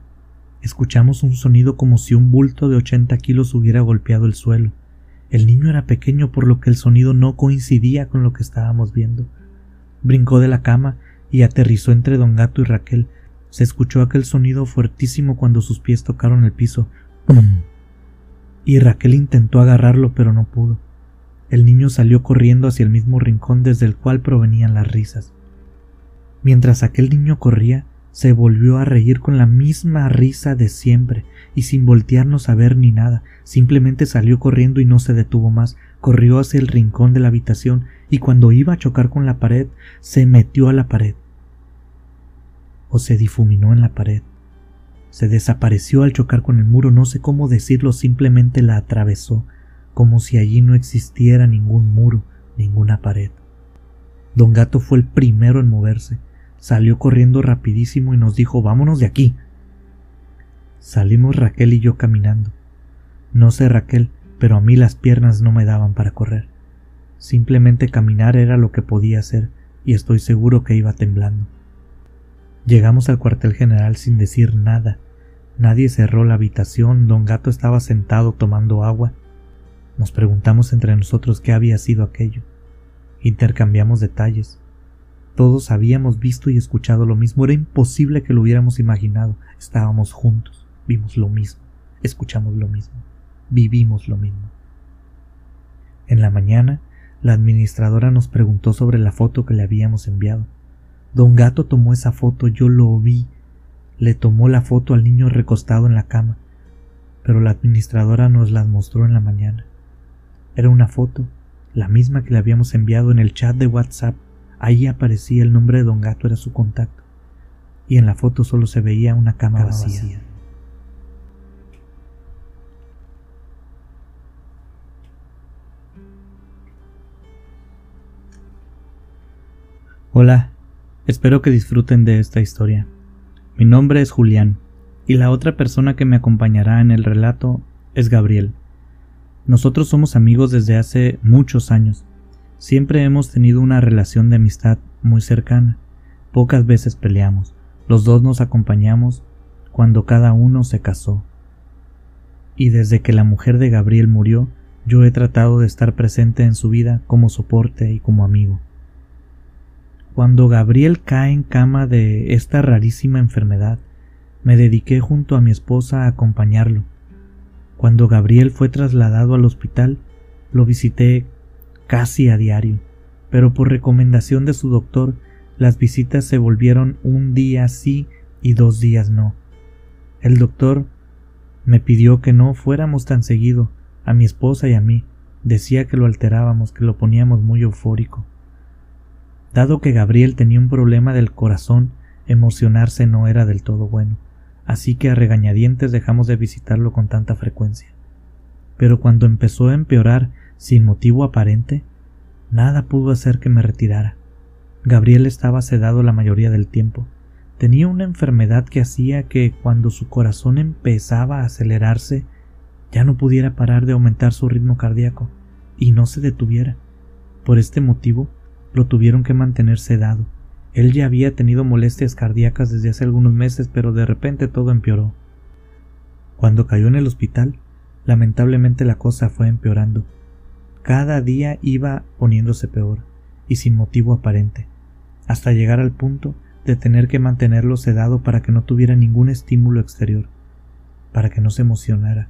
escuchamos un sonido como si un bulto de ochenta kilos hubiera golpeado el suelo. El niño era pequeño por lo que el sonido no coincidía con lo que estábamos viendo. Brincó de la cama y aterrizó entre don Gato y Raquel. Se escuchó aquel sonido fuertísimo cuando sus pies tocaron el piso. Y Raquel intentó agarrarlo pero no pudo. El niño salió corriendo hacia el mismo rincón desde el cual provenían las risas. Mientras aquel niño corría, se volvió a reír con la misma risa de siempre, y sin voltearnos a ver ni nada, simplemente salió corriendo y no se detuvo más, corrió hacia el rincón de la habitación y cuando iba a chocar con la pared, se metió a la pared. O se difuminó en la pared. Se desapareció al chocar con el muro, no sé cómo decirlo, simplemente la atravesó, como si allí no existiera ningún muro, ninguna pared. Don Gato fue el primero en moverse, Salió corriendo rapidísimo y nos dijo vámonos de aquí. Salimos Raquel y yo caminando. No sé Raquel, pero a mí las piernas no me daban para correr. Simplemente caminar era lo que podía hacer y estoy seguro que iba temblando. Llegamos al cuartel general sin decir nada. Nadie cerró la habitación, don Gato estaba sentado tomando agua. Nos preguntamos entre nosotros qué había sido aquello. Intercambiamos detalles. Todos habíamos visto y escuchado lo mismo. Era imposible que lo hubiéramos imaginado. Estábamos juntos, vimos lo mismo, escuchamos lo mismo, vivimos lo mismo. En la mañana, la administradora nos preguntó sobre la foto que le habíamos enviado. Don Gato tomó esa foto, yo lo vi. Le tomó la foto al niño recostado en la cama, pero la administradora nos la mostró en la mañana. Era una foto, la misma que le habíamos enviado en el chat de WhatsApp Ahí aparecía el nombre de Don Gato, era su contacto, y en la foto solo se veía una cama, vacía. Hola, espero que disfruten de esta historia. Mi nombre es Julián, y la otra persona que me acompañará en el relato es Gabriel. Nosotros somos amigos desde hace muchos años, Siempre hemos tenido una relación de amistad muy cercana. Pocas veces peleamos. Los dos nos acompañamos cuando cada uno se casó. Y desde que la mujer de Gabriel murió, yo he tratado de estar presente en su vida como soporte y como amigo. Cuando Gabriel cae en cama de esta rarísima enfermedad, me dediqué junto a mi esposa a acompañarlo. Cuando Gabriel fue trasladado al hospital, lo visité casi a diario, pero por recomendación de su doctor las visitas se volvieron un día sí y dos días no. El doctor me pidió que no fuéramos tan seguido, a mi esposa y a mí, decía que lo alterábamos, que lo poníamos muy eufórico. Dado que Gabriel tenía un problema del corazón, emocionarse no era del todo bueno, así que a regañadientes dejamos de visitarlo con tanta frecuencia. Pero cuando empezó a empeorar sin motivo aparente, nada pudo hacer que me retirara. Gabriel estaba sedado la mayoría del tiempo. Tenía una enfermedad que hacía que cuando su corazón empezaba a acelerarse, ya no pudiera parar de aumentar su ritmo cardíaco y no se detuviera. Por este motivo, lo tuvieron que mantener sedado. Él ya había tenido molestias cardíacas desde hace algunos meses, pero de repente todo empeoró. Cuando cayó en el hospital, lamentablemente la cosa fue empeorando. Cada día iba poniéndose peor, y sin motivo aparente, hasta llegar al punto de tener que mantenerlo sedado para que no tuviera ningún estímulo exterior, para que no se emocionara,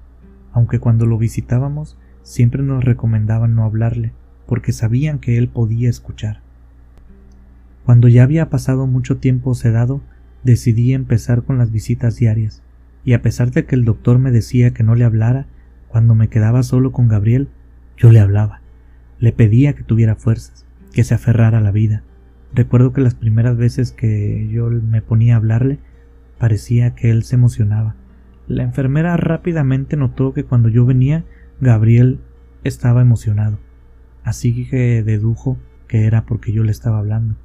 aunque cuando lo visitábamos siempre nos recomendaban no hablarle, porque sabían que él podía escuchar. Cuando ya había pasado mucho tiempo sedado, decidí empezar con las visitas diarias, y a pesar de que el doctor me decía que no le hablara, cuando me quedaba solo con Gabriel, yo le hablaba, le pedía que tuviera fuerzas, que se aferrara a la vida. Recuerdo que las primeras veces que yo me ponía a hablarle, parecía que él se emocionaba. La enfermera rápidamente notó que cuando yo venía, Gabriel estaba emocionado, así que dedujo que era porque yo le estaba hablando.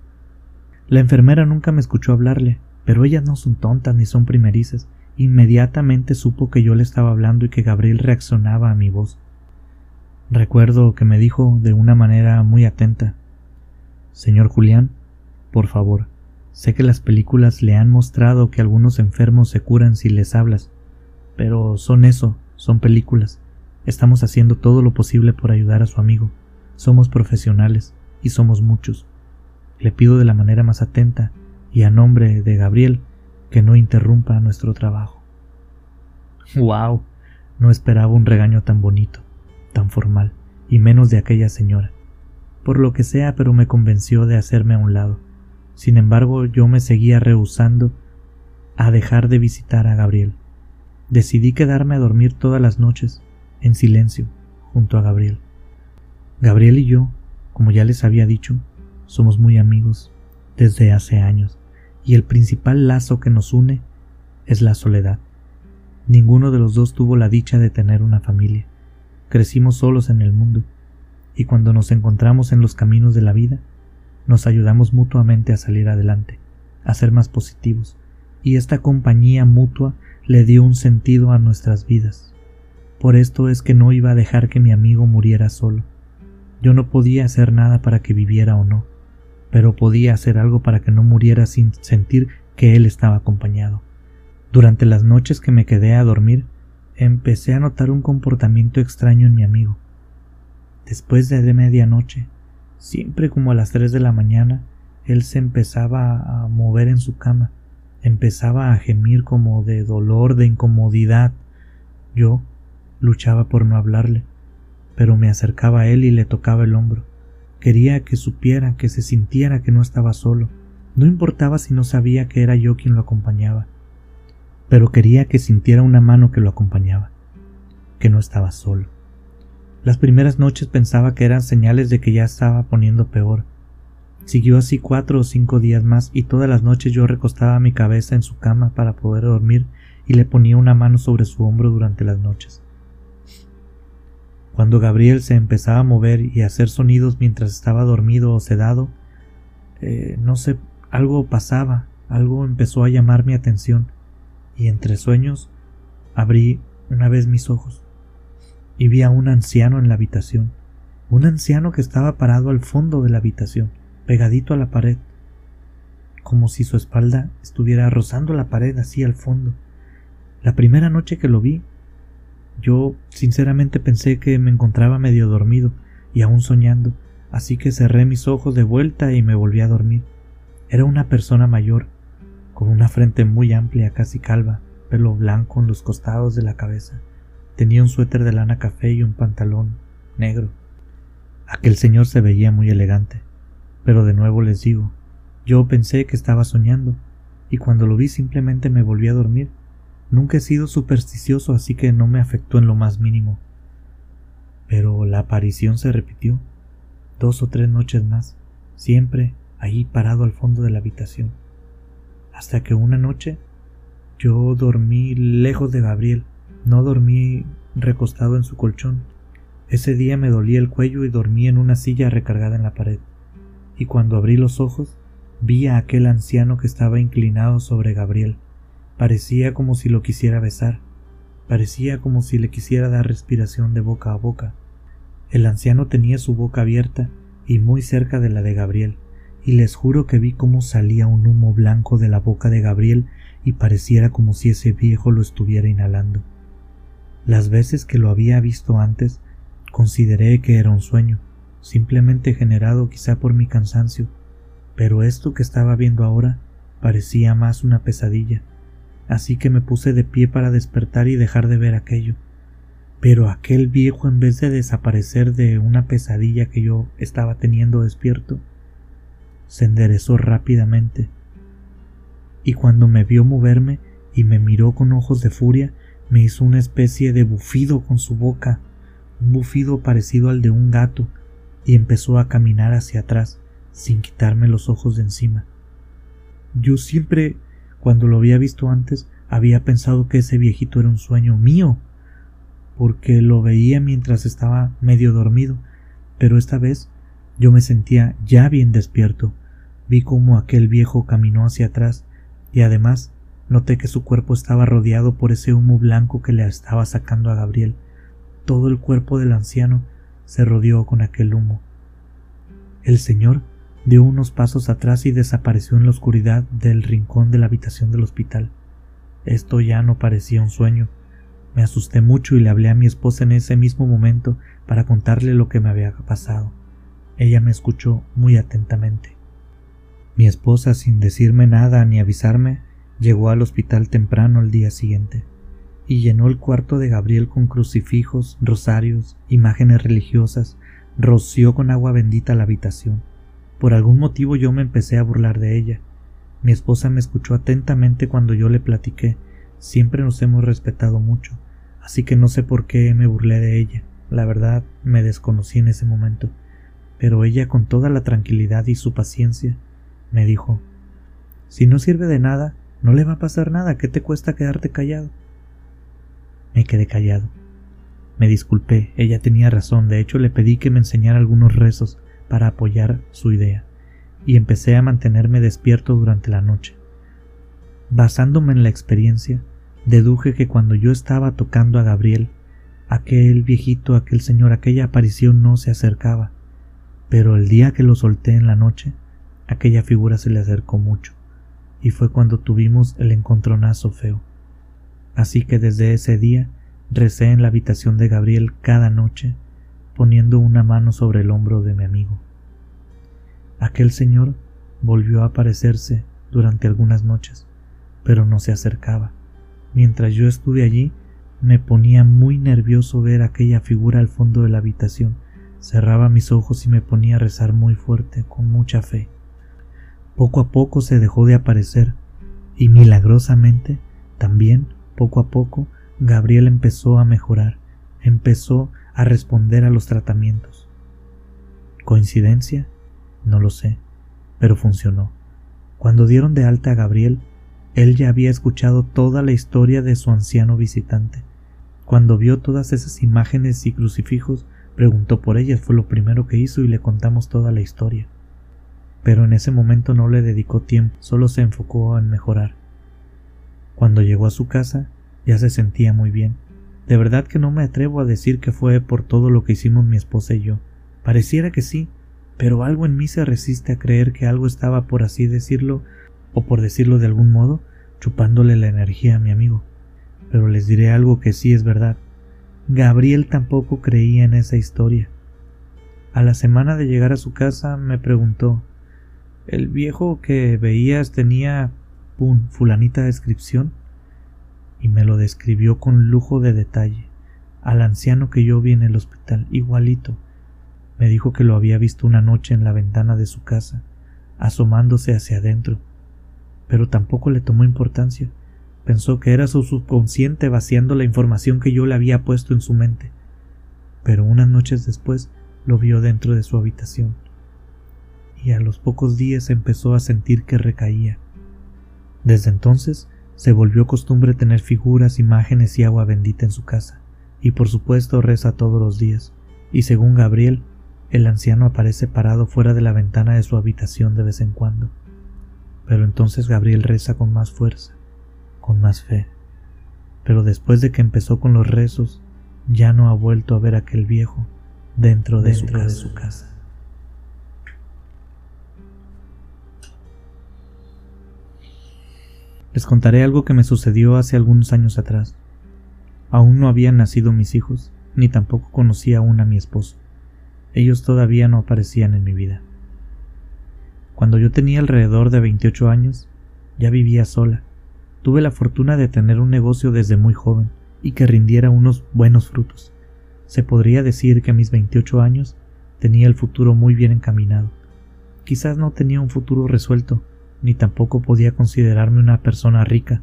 La enfermera nunca me escuchó hablarle, pero ellas no son tontas ni son primerizas. Inmediatamente supo que yo le estaba hablando y que Gabriel reaccionaba a mi voz. Recuerdo que me dijo de una manera muy atenta Señor Julián, por favor, sé que las películas le han mostrado que algunos enfermos se curan si les hablas, pero son eso, son películas. Estamos haciendo todo lo posible por ayudar a su amigo. Somos profesionales y somos muchos. Le pido de la manera más atenta y a nombre de Gabriel que no interrumpa nuestro trabajo. ¡Wow! No esperaba un regaño tan bonito tan formal, y menos de aquella señora. Por lo que sea, pero me convenció de hacerme a un lado. Sin embargo, yo me seguía rehusando a dejar de visitar a Gabriel. Decidí quedarme a dormir todas las noches, en silencio, junto a Gabriel. Gabriel y yo, como ya les había dicho, somos muy amigos desde hace años, y el principal lazo que nos une es la soledad. Ninguno de los dos tuvo la dicha de tener una familia. Crecimos solos en el mundo, y cuando nos encontramos en los caminos de la vida, nos ayudamos mutuamente a salir adelante, a ser más positivos, y esta compañía mutua le dio un sentido a nuestras vidas. Por esto es que no iba a dejar que mi amigo muriera solo. Yo no podía hacer nada para que viviera o no, pero podía hacer algo para que no muriera sin sentir que él estaba acompañado. Durante las noches que me quedé a dormir, empecé a notar un comportamiento extraño en mi amigo. Después de medianoche, siempre como a las tres de la mañana, él se empezaba a mover en su cama, empezaba a gemir como de dolor, de incomodidad. Yo luchaba por no hablarle, pero me acercaba a él y le tocaba el hombro. Quería que supiera, que se sintiera que no estaba solo. No importaba si no sabía que era yo quien lo acompañaba, pero quería que sintiera una mano que lo acompañaba, que no estaba solo. Las primeras noches pensaba que eran señales de que ya estaba poniendo peor. Siguió así cuatro o cinco días más y todas las noches yo recostaba mi cabeza en su cama para poder dormir y le ponía una mano sobre su hombro durante las noches. Cuando Gabriel se empezaba a mover y a hacer sonidos mientras estaba dormido o sedado, eh, no sé, algo pasaba, algo empezó a llamar mi atención, y entre sueños abrí una vez mis ojos y vi a un anciano en la habitación, un anciano que estaba parado al fondo de la habitación, pegadito a la pared, como si su espalda estuviera rozando la pared así al fondo. La primera noche que lo vi, yo sinceramente pensé que me encontraba medio dormido y aún soñando, así que cerré mis ojos de vuelta y me volví a dormir. Era una persona mayor, con una frente muy amplia, casi calva, pelo blanco en los costados de la cabeza. Tenía un suéter de lana café y un pantalón negro. Aquel señor se veía muy elegante, pero de nuevo les digo, yo pensé que estaba soñando, y cuando lo vi simplemente me volví a dormir. Nunca he sido supersticioso, así que no me afectó en lo más mínimo. Pero la aparición se repitió, dos o tres noches más, siempre ahí parado al fondo de la habitación, hasta que una noche yo dormí lejos de Gabriel, no dormí recostado en su colchón. Ese día me dolía el cuello y dormí en una silla recargada en la pared. Y cuando abrí los ojos, vi a aquel anciano que estaba inclinado sobre Gabriel. Parecía como si lo quisiera besar. Parecía como si le quisiera dar respiración de boca a boca. El anciano tenía su boca abierta y muy cerca de la de Gabriel, y les juro que vi cómo salía un humo blanco de la boca de Gabriel y pareciera como si ese viejo lo estuviera inhalando. Las veces que lo había visto antes, consideré que era un sueño, simplemente generado quizá por mi cansancio, pero esto que estaba viendo ahora parecía más una pesadilla, así que me puse de pie para despertar y dejar de ver aquello. Pero aquel viejo, en vez de desaparecer de una pesadilla que yo estaba teniendo despierto, se enderezó rápidamente, y cuando me vio moverme y me miró con ojos de furia, me hizo una especie de bufido con su boca, un bufido parecido al de un gato, y empezó a caminar hacia atrás, sin quitarme los ojos de encima. Yo siempre, cuando lo había visto antes, había pensado que ese viejito era un sueño mío, porque lo veía mientras estaba medio dormido, pero esta vez yo me sentía ya bien despierto. Vi cómo aquel viejo caminó hacia atrás y además Noté que su cuerpo estaba rodeado por ese humo blanco que le estaba sacando a Gabriel. Todo el cuerpo del anciano se rodeó con aquel humo. El señor dio unos pasos atrás y desapareció en la oscuridad del rincón de la habitación del hospital. Esto ya no parecía un sueño. Me asusté mucho y le hablé a mi esposa en ese mismo momento para contarle lo que me había pasado. Ella me escuchó muy atentamente. Mi esposa, sin decirme nada ni avisarme, Llegó al hospital temprano el día siguiente y llenó el cuarto de Gabriel con crucifijos, rosarios, imágenes religiosas, roció con agua bendita la habitación. Por algún motivo yo me empecé a burlar de ella. Mi esposa me escuchó atentamente cuando yo le platiqué. Siempre nos hemos respetado mucho, así que no sé por qué me burlé de ella. La verdad, me desconocí en ese momento. Pero ella, con toda la tranquilidad y su paciencia, me dijo Si no sirve de nada, no le va a pasar nada, ¿qué te cuesta quedarte callado? Me quedé callado. Me disculpé, ella tenía razón, de hecho le pedí que me enseñara algunos rezos para apoyar su idea, y empecé a mantenerme despierto durante la noche. Basándome en la experiencia, deduje que cuando yo estaba tocando a Gabriel, aquel viejito, aquel señor, aquella aparición no se acercaba, pero el día que lo solté en la noche, aquella figura se le acercó mucho y fue cuando tuvimos el encontronazo feo. Así que desde ese día recé en la habitación de Gabriel cada noche, poniendo una mano sobre el hombro de mi amigo. Aquel señor volvió a aparecerse durante algunas noches, pero no se acercaba. Mientras yo estuve allí, me ponía muy nervioso ver aquella figura al fondo de la habitación. Cerraba mis ojos y me ponía a rezar muy fuerte, con mucha fe. Poco a poco se dejó de aparecer, y milagrosamente, también, poco a poco, Gabriel empezó a mejorar, empezó a responder a los tratamientos. ¿Coincidencia? No lo sé, pero funcionó. Cuando dieron de alta a Gabriel, él ya había escuchado toda la historia de su anciano visitante. Cuando vio todas esas imágenes y crucifijos, preguntó por ellas, fue lo primero que hizo y le contamos toda la historia. Pero en ese momento no le dedicó tiempo, solo se enfocó en mejorar. Cuando llegó a su casa, ya se sentía muy bien. De verdad que no me atrevo a decir que fue por todo lo que hicimos mi esposa y yo. Pareciera que sí, pero algo en mí se resiste a creer que algo estaba, por así decirlo, o por decirlo de algún modo, chupándole la energía a mi amigo. Pero les diré algo que sí es verdad. Gabriel tampoco creía en esa historia. A la semana de llegar a su casa me preguntó ¿El viejo que veías tenía pum fulanita descripción? Y me lo describió con lujo de detalle, al anciano que yo vi en el hospital, igualito. Me dijo que lo había visto una noche en la ventana de su casa, asomándose hacia adentro, pero tampoco le tomó importancia. Pensó que era su subconsciente vaciando la información que yo le había puesto en su mente. Pero unas noches después lo vio dentro de su habitación. Y a los pocos días empezó a sentir que recaía. Desde entonces se volvió costumbre tener figuras, imágenes y agua bendita en su casa, y por supuesto reza todos los días, y según Gabriel, el anciano aparece parado fuera de la ventana de su habitación de vez en cuando. Pero entonces Gabriel reza con más fuerza, con más fe. Pero después de que empezó con los rezos, ya no ha vuelto a ver a aquel viejo dentro, de, su de su casa. Les contaré algo que me sucedió hace algunos años atrás. Aún no habían nacido mis hijos, ni tampoco conocía aún a mi esposo. Ellos todavía no aparecían en mi vida. Cuando yo tenía alrededor de 28 años, ya vivía sola. Tuve la fortuna de tener un negocio desde muy joven y que rindiera unos buenos frutos. Se podría decir que a mis 28 años tenía el futuro muy bien encaminado. Quizás no tenía un futuro resuelto, ni tampoco podía considerarme una persona rica,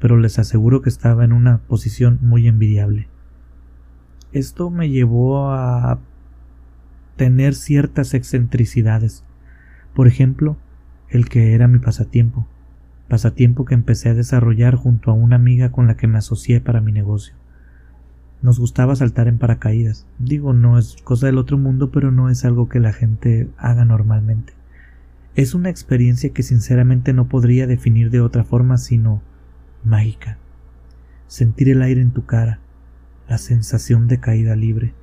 pero les aseguro que estaba en una posición muy envidiable. Esto me llevó a tener ciertas excentricidades, por ejemplo, el que era mi pasatiempo, pasatiempo que empecé a desarrollar junto a una amiga con la que me asocié para mi negocio. Nos gustaba saltar en paracaídas. Digo, no es cosa del otro mundo, pero no es algo que la gente haga normalmente. Es una experiencia que sinceramente no podría definir de otra forma sino mágica. Sentir el aire en tu cara, la sensación de caída libre,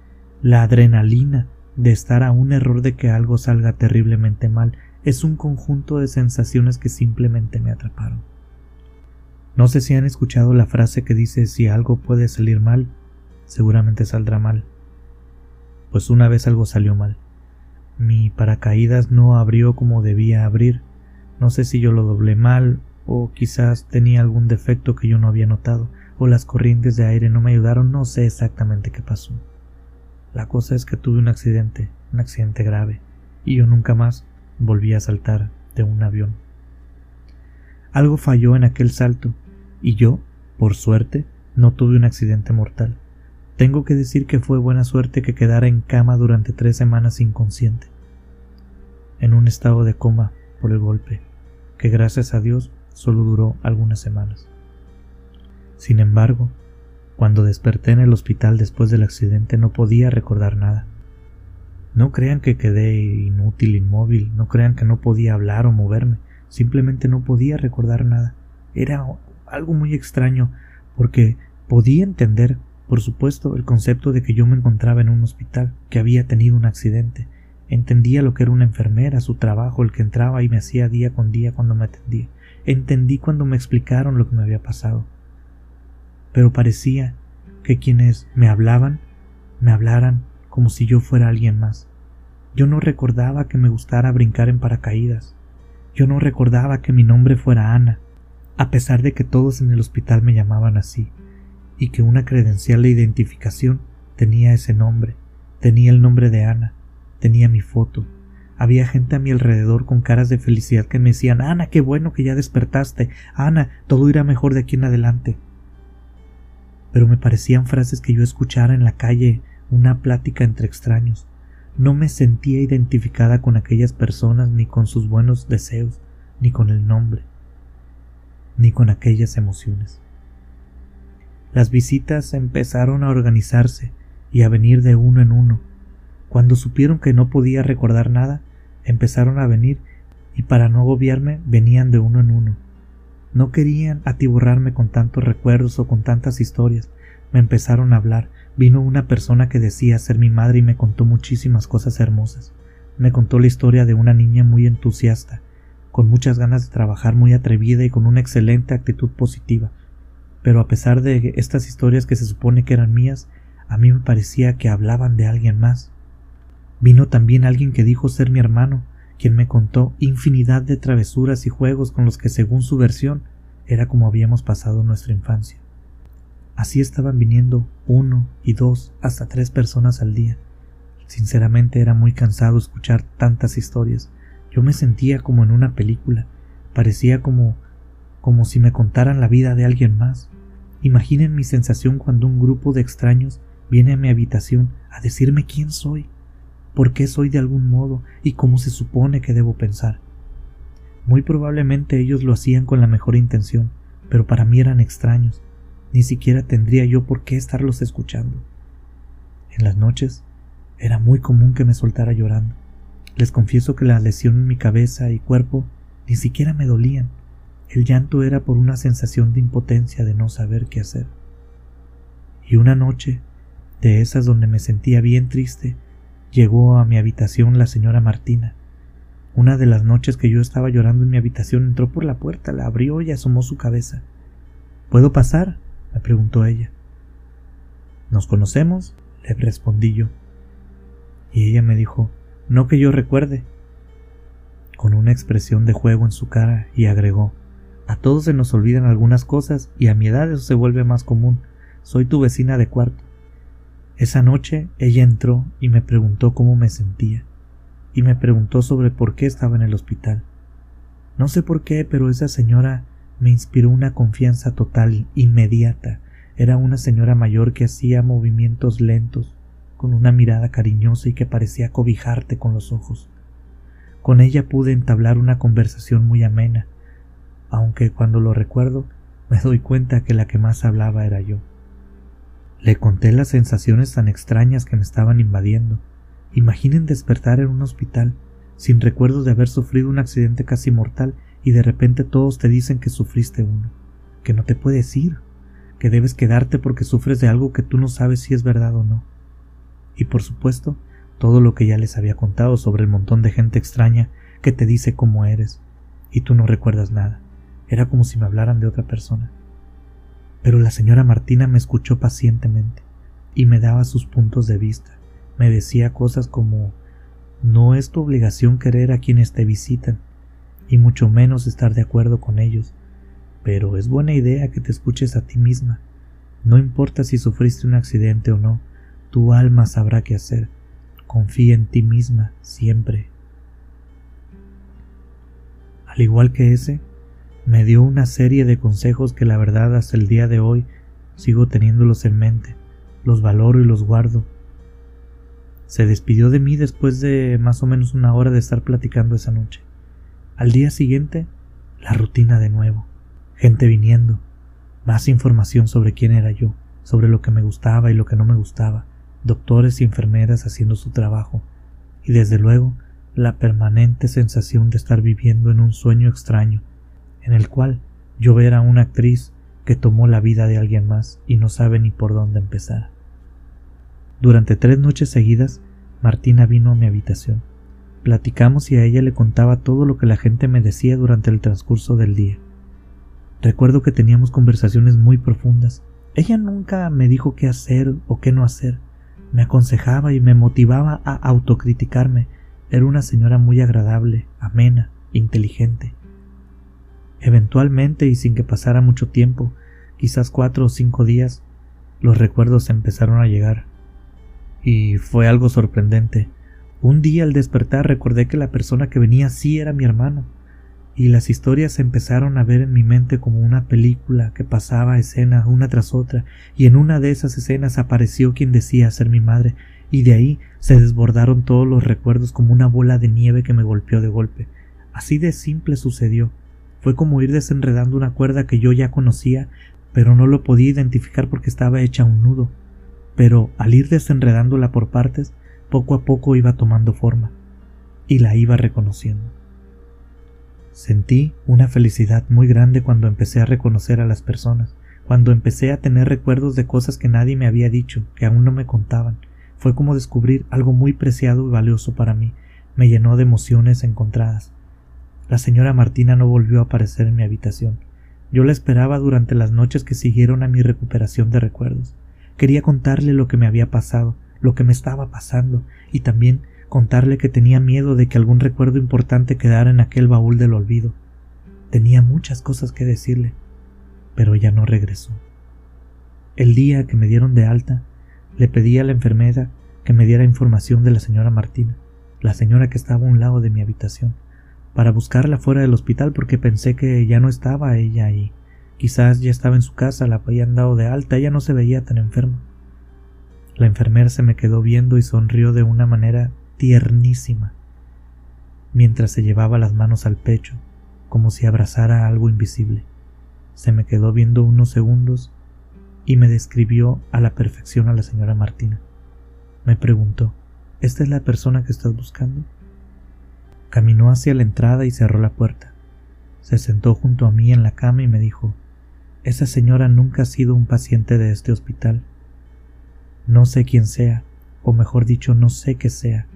la adrenalina de estar a un error de que algo salga terriblemente mal es un conjunto de sensaciones que simplemente me atraparon. No sé si han escuchado la frase que dice si algo puede salir mal, seguramente saldrá mal. Pues una vez algo salió mal. Mi paracaídas no abrió como debía abrir. No sé si yo lo doblé mal o quizás tenía algún defecto que yo no había notado o las corrientes de aire no me ayudaron, no sé exactamente qué pasó. La cosa es que tuve un accidente, un accidente grave, y yo nunca más volví a saltar de un avión. Algo falló en aquel salto, y yo, por suerte, no tuve un accidente mortal. Tengo que decir que fue buena suerte que quedara en cama durante tres semanas inconsciente, en un estado de coma por el golpe, que gracias a Dios solo duró algunas semanas. Sin embargo, cuando desperté en el hospital después del accidente no podía recordar nada. No crean que quedé inútil, inmóvil, no crean que no podía hablar o moverme, simplemente no podía recordar nada. Era algo muy extraño, porque podía entender, por supuesto, el concepto de que yo me encontraba en un hospital, que había tenido un accidente. Entendía lo que era una enfermera, su trabajo, el que entraba y me hacía día con día cuando me atendía. Entendí cuando me explicaron lo que me había pasado pero parecía que quienes me hablaban me hablaran como si yo fuera alguien más. Yo no recordaba que me gustara brincar en paracaídas. Yo no recordaba que mi nombre fuera Ana, a pesar de que todos en el hospital me llamaban así, y que una credencial de identificación tenía ese nombre, tenía el nombre de Ana, tenía mi foto. Había gente a mi alrededor con caras de felicidad que me decían Ana, qué bueno que ya despertaste. Ana, todo irá mejor de aquí en adelante. Pero me parecían frases que yo escuchara en la calle, una plática entre extraños. No me sentía identificada con aquellas personas ni con sus buenos deseos, ni con el nombre, ni con aquellas emociones. Las visitas empezaron a organizarse y a venir de uno en uno. Cuando supieron que no podía recordar nada, empezaron a venir y para no agobiarme venían de uno en uno. No querían atiborrarme con tantos recuerdos o con tantas historias. Me empezaron a hablar, Vino una persona que decía ser mi madre y me contó muchísimas cosas hermosas. Me contó la historia de una niña muy entusiasta, con muchas ganas de trabajar, muy atrevida y con una excelente actitud positiva. Pero a pesar de estas historias que se supone que eran mías, a mí me parecía que hablaban de alguien más. Vino también alguien que dijo ser mi hermano, quien me contó infinidad de travesuras y juegos con los que según su versión era como habíamos pasado nuestra infancia. Así estaban viniendo uno y dos hasta tres personas al día. Sinceramente era muy cansado escuchar tantas historias. Yo me sentía como en una película. Parecía como como si me contaran la vida de alguien más. Imaginen mi sensación cuando un grupo de extraños viene a mi habitación a decirme quién soy, por qué soy de algún modo y cómo se supone que debo pensar. Muy probablemente ellos lo hacían con la mejor intención, pero para mí eran extraños, ni siquiera tendría yo por qué estarlos escuchando. En las noches era muy común que me soltara llorando. Les confieso que la lesión en mi cabeza y cuerpo ni siquiera me dolían. El llanto era por una sensación de impotencia de no saber qué hacer. Y una noche, de esas donde me sentía bien triste, llegó a mi habitación la señora Martina. Una de las noches que yo estaba llorando en mi habitación entró por la puerta, la abrió y asomó su cabeza. ¿Puedo pasar? me preguntó ella. ¿Nos conocemos? le respondí yo. Y ella me dijo, no que yo recuerde, con una expresión de juego en su cara, y agregó, a todos se nos olvidan algunas cosas y a mi edad eso se vuelve más común. Soy tu vecina de cuarto. Esa noche ella entró y me preguntó cómo me sentía, y me preguntó sobre por qué estaba en el hospital. No sé por qué, pero esa señora me inspiró una confianza total, inmediata. Era una señora mayor que hacía movimientos lentos, con una mirada cariñosa y que parecía cobijarte con los ojos. Con ella pude entablar una conversación muy amena, aunque cuando lo recuerdo me doy cuenta que la que más hablaba era yo. Le conté las sensaciones tan extrañas que me estaban invadiendo. Imaginen despertar en un hospital, sin recuerdo de haber sufrido un accidente casi mortal y de repente todos te dicen que sufriste uno, que no te puedes ir, que debes quedarte porque sufres de algo que tú no sabes si es verdad o no. Y por supuesto, todo lo que ya les había contado sobre el montón de gente extraña que te dice cómo eres, y tú no recuerdas nada. Era como si me hablaran de otra persona. Pero la señora Martina me escuchó pacientemente y me daba sus puntos de vista. Me decía cosas como no es tu obligación querer a quienes te visitan, y mucho menos estar de acuerdo con ellos, pero es buena idea que te escuches a ti misma. No importa si sufriste un accidente o no, tu alma sabrá qué hacer. Confía en ti misma siempre. Al igual que ese, me dio una serie de consejos que la verdad hasta el día de hoy sigo teniéndolos en mente, los valoro y los guardo. Se despidió de mí después de más o menos una hora de estar platicando esa noche. Al día siguiente, la rutina de nuevo. Gente viniendo, más información sobre quién era yo, sobre lo que me gustaba y lo que no me gustaba, doctores y enfermeras haciendo su trabajo, y desde luego la permanente sensación de estar viviendo en un sueño extraño, en el cual yo era una actriz que tomó la vida de alguien más y no sabe ni por dónde empezar. Durante tres noches seguidas, Martina vino a mi habitación. Platicamos y a ella le contaba todo lo que la gente me decía durante el transcurso del día. Recuerdo que teníamos conversaciones muy profundas. Ella nunca me dijo qué hacer o qué no hacer. Me aconsejaba y me motivaba a autocriticarme. Era una señora muy agradable, amena, inteligente. Eventualmente y sin que pasara mucho tiempo, quizás cuatro o cinco días, los recuerdos empezaron a llegar. Y fue algo sorprendente. Un día al despertar recordé que la persona que venía sí era mi hermano, y las historias se empezaron a ver en mi mente como una película que pasaba escena una tras otra, y en una de esas escenas apareció quien decía ser mi madre, y de ahí se desbordaron todos los recuerdos como una bola de nieve que me golpeó de golpe. Así de simple sucedió. Fue como ir desenredando una cuerda que yo ya conocía, pero no lo podía identificar porque estaba hecha un nudo. Pero al ir desenredándola por partes, poco a poco iba tomando forma, y la iba reconociendo. Sentí una felicidad muy grande cuando empecé a reconocer a las personas, cuando empecé a tener recuerdos de cosas que nadie me había dicho, que aún no me contaban. Fue como descubrir algo muy preciado y valioso para mí. Me llenó de emociones encontradas. La señora Martina no volvió a aparecer en mi habitación. Yo la esperaba durante las noches que siguieron a mi recuperación de recuerdos. Quería contarle lo que me había pasado, lo que me estaba pasando, y también contarle que tenía miedo de que algún recuerdo importante quedara en aquel baúl del olvido. Tenía muchas cosas que decirle, pero ya no regresó. El día que me dieron de alta, le pedí a la enfermera que me diera información de la señora Martina, la señora que estaba a un lado de mi habitación para buscarla fuera del hospital porque pensé que ya no estaba ella ahí. Quizás ya estaba en su casa, la habían dado de alta, ella no se veía tan enferma. La enfermera se me quedó viendo y sonrió de una manera tiernísima, mientras se llevaba las manos al pecho, como si abrazara algo invisible. Se me quedó viendo unos segundos y me describió a la perfección a la señora Martina. Me preguntó, ¿esta es la persona que estás buscando? Caminó hacia la entrada y cerró la puerta. Se sentó junto a mí en la cama y me dijo Esa señora nunca ha sido un paciente de este hospital. No sé quién sea, o mejor dicho, no sé qué sea,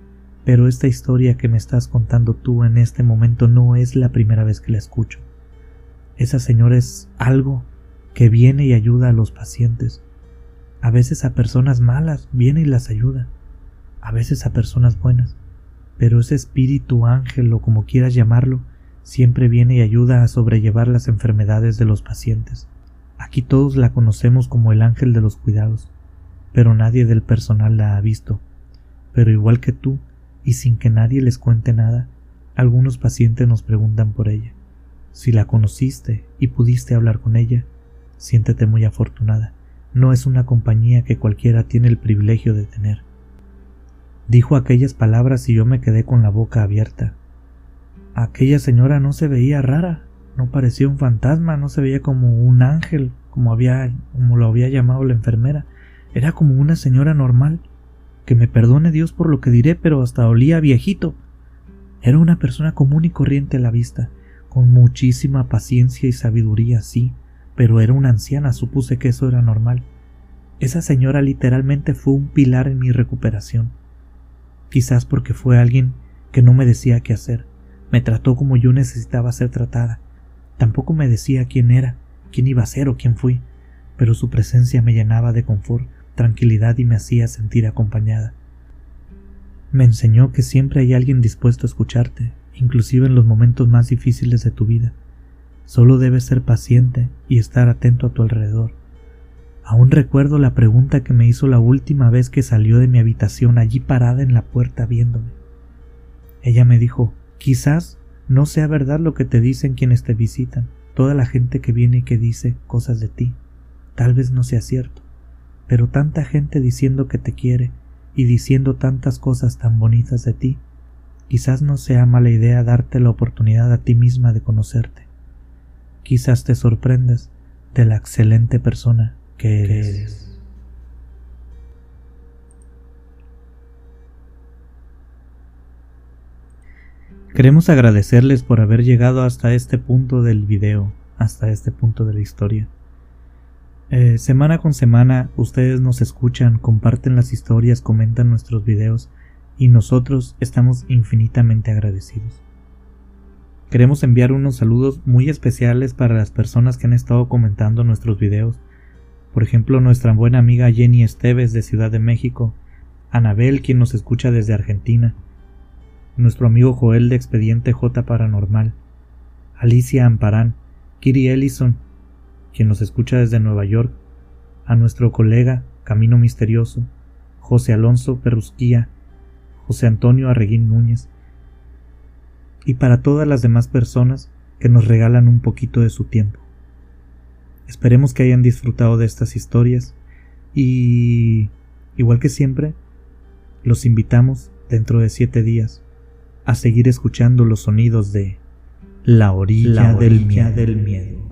pero esta historia que me estás contando tú en este momento no es la primera vez que la escucho. Esa señora es algo que viene y ayuda a los pacientes. A veces a personas malas viene y las ayuda, a veces a personas buenas pero ese espíritu ángel o como quieras llamarlo, siempre viene y ayuda a sobrellevar las enfermedades de los pacientes. Aquí todos la conocemos como el ángel de los cuidados, pero nadie del personal la ha visto. Pero igual que tú, y sin que nadie les cuente nada, algunos pacientes nos preguntan por ella. Si la conociste y pudiste hablar con ella, siéntete muy afortunada. No es una compañía que cualquiera tiene el privilegio de tener. Dijo aquellas palabras y yo me quedé con la boca abierta. Aquella señora no se veía rara, no parecía un fantasma, no se veía como un ángel, como había, como lo había llamado la enfermera. Era como una señora normal. Que me perdone Dios por lo que diré, pero hasta olía viejito. Era una persona común y corriente a la vista, con muchísima paciencia y sabiduría, sí, pero era una anciana, supuse que eso era normal. Esa señora literalmente fue un pilar en mi recuperación quizás porque fue alguien que no me decía qué hacer, me trató como yo necesitaba ser tratada, tampoco me decía quién era, quién iba a ser o quién fui, pero su presencia me llenaba de confort, tranquilidad y me hacía sentir acompañada. Me enseñó que siempre hay alguien dispuesto a escucharte, inclusive en los momentos más difíciles de tu vida. Solo debes ser paciente y estar atento a tu alrededor. Aún recuerdo la pregunta que me hizo la última vez que salió de mi habitación allí parada en la puerta viéndome. Ella me dijo, quizás no sea verdad lo que te dicen quienes te visitan, toda la gente que viene y que dice cosas de ti. Tal vez no sea cierto, pero tanta gente diciendo que te quiere y diciendo tantas cosas tan bonitas de ti, quizás no sea mala idea darte la oportunidad a ti misma de conocerte. Quizás te sorprendas de la excelente persona Queremos agradecerles por haber llegado hasta este punto del video, hasta este punto de la historia. Eh, semana con semana ustedes nos escuchan, comparten las historias, comentan nuestros videos y nosotros estamos infinitamente agradecidos. Queremos enviar unos saludos muy especiales para las personas que han estado comentando nuestros videos por ejemplo, nuestra buena amiga Jenny Esteves de Ciudad de México, Anabel quien nos escucha desde Argentina, nuestro amigo Joel de Expediente J Paranormal, Alicia Amparán, Kiri Ellison, quien nos escucha desde Nueva York, a nuestro colega Camino Misterioso, José Alonso Perrusquía, José Antonio Arreguín Núñez, y para todas las demás personas que nos regalan un poquito de su tiempo. Esperemos que hayan disfrutado de estas historias y, igual que siempre, los invitamos dentro de siete días a seguir escuchando los sonidos de la orilla, del, miedo. del miedo.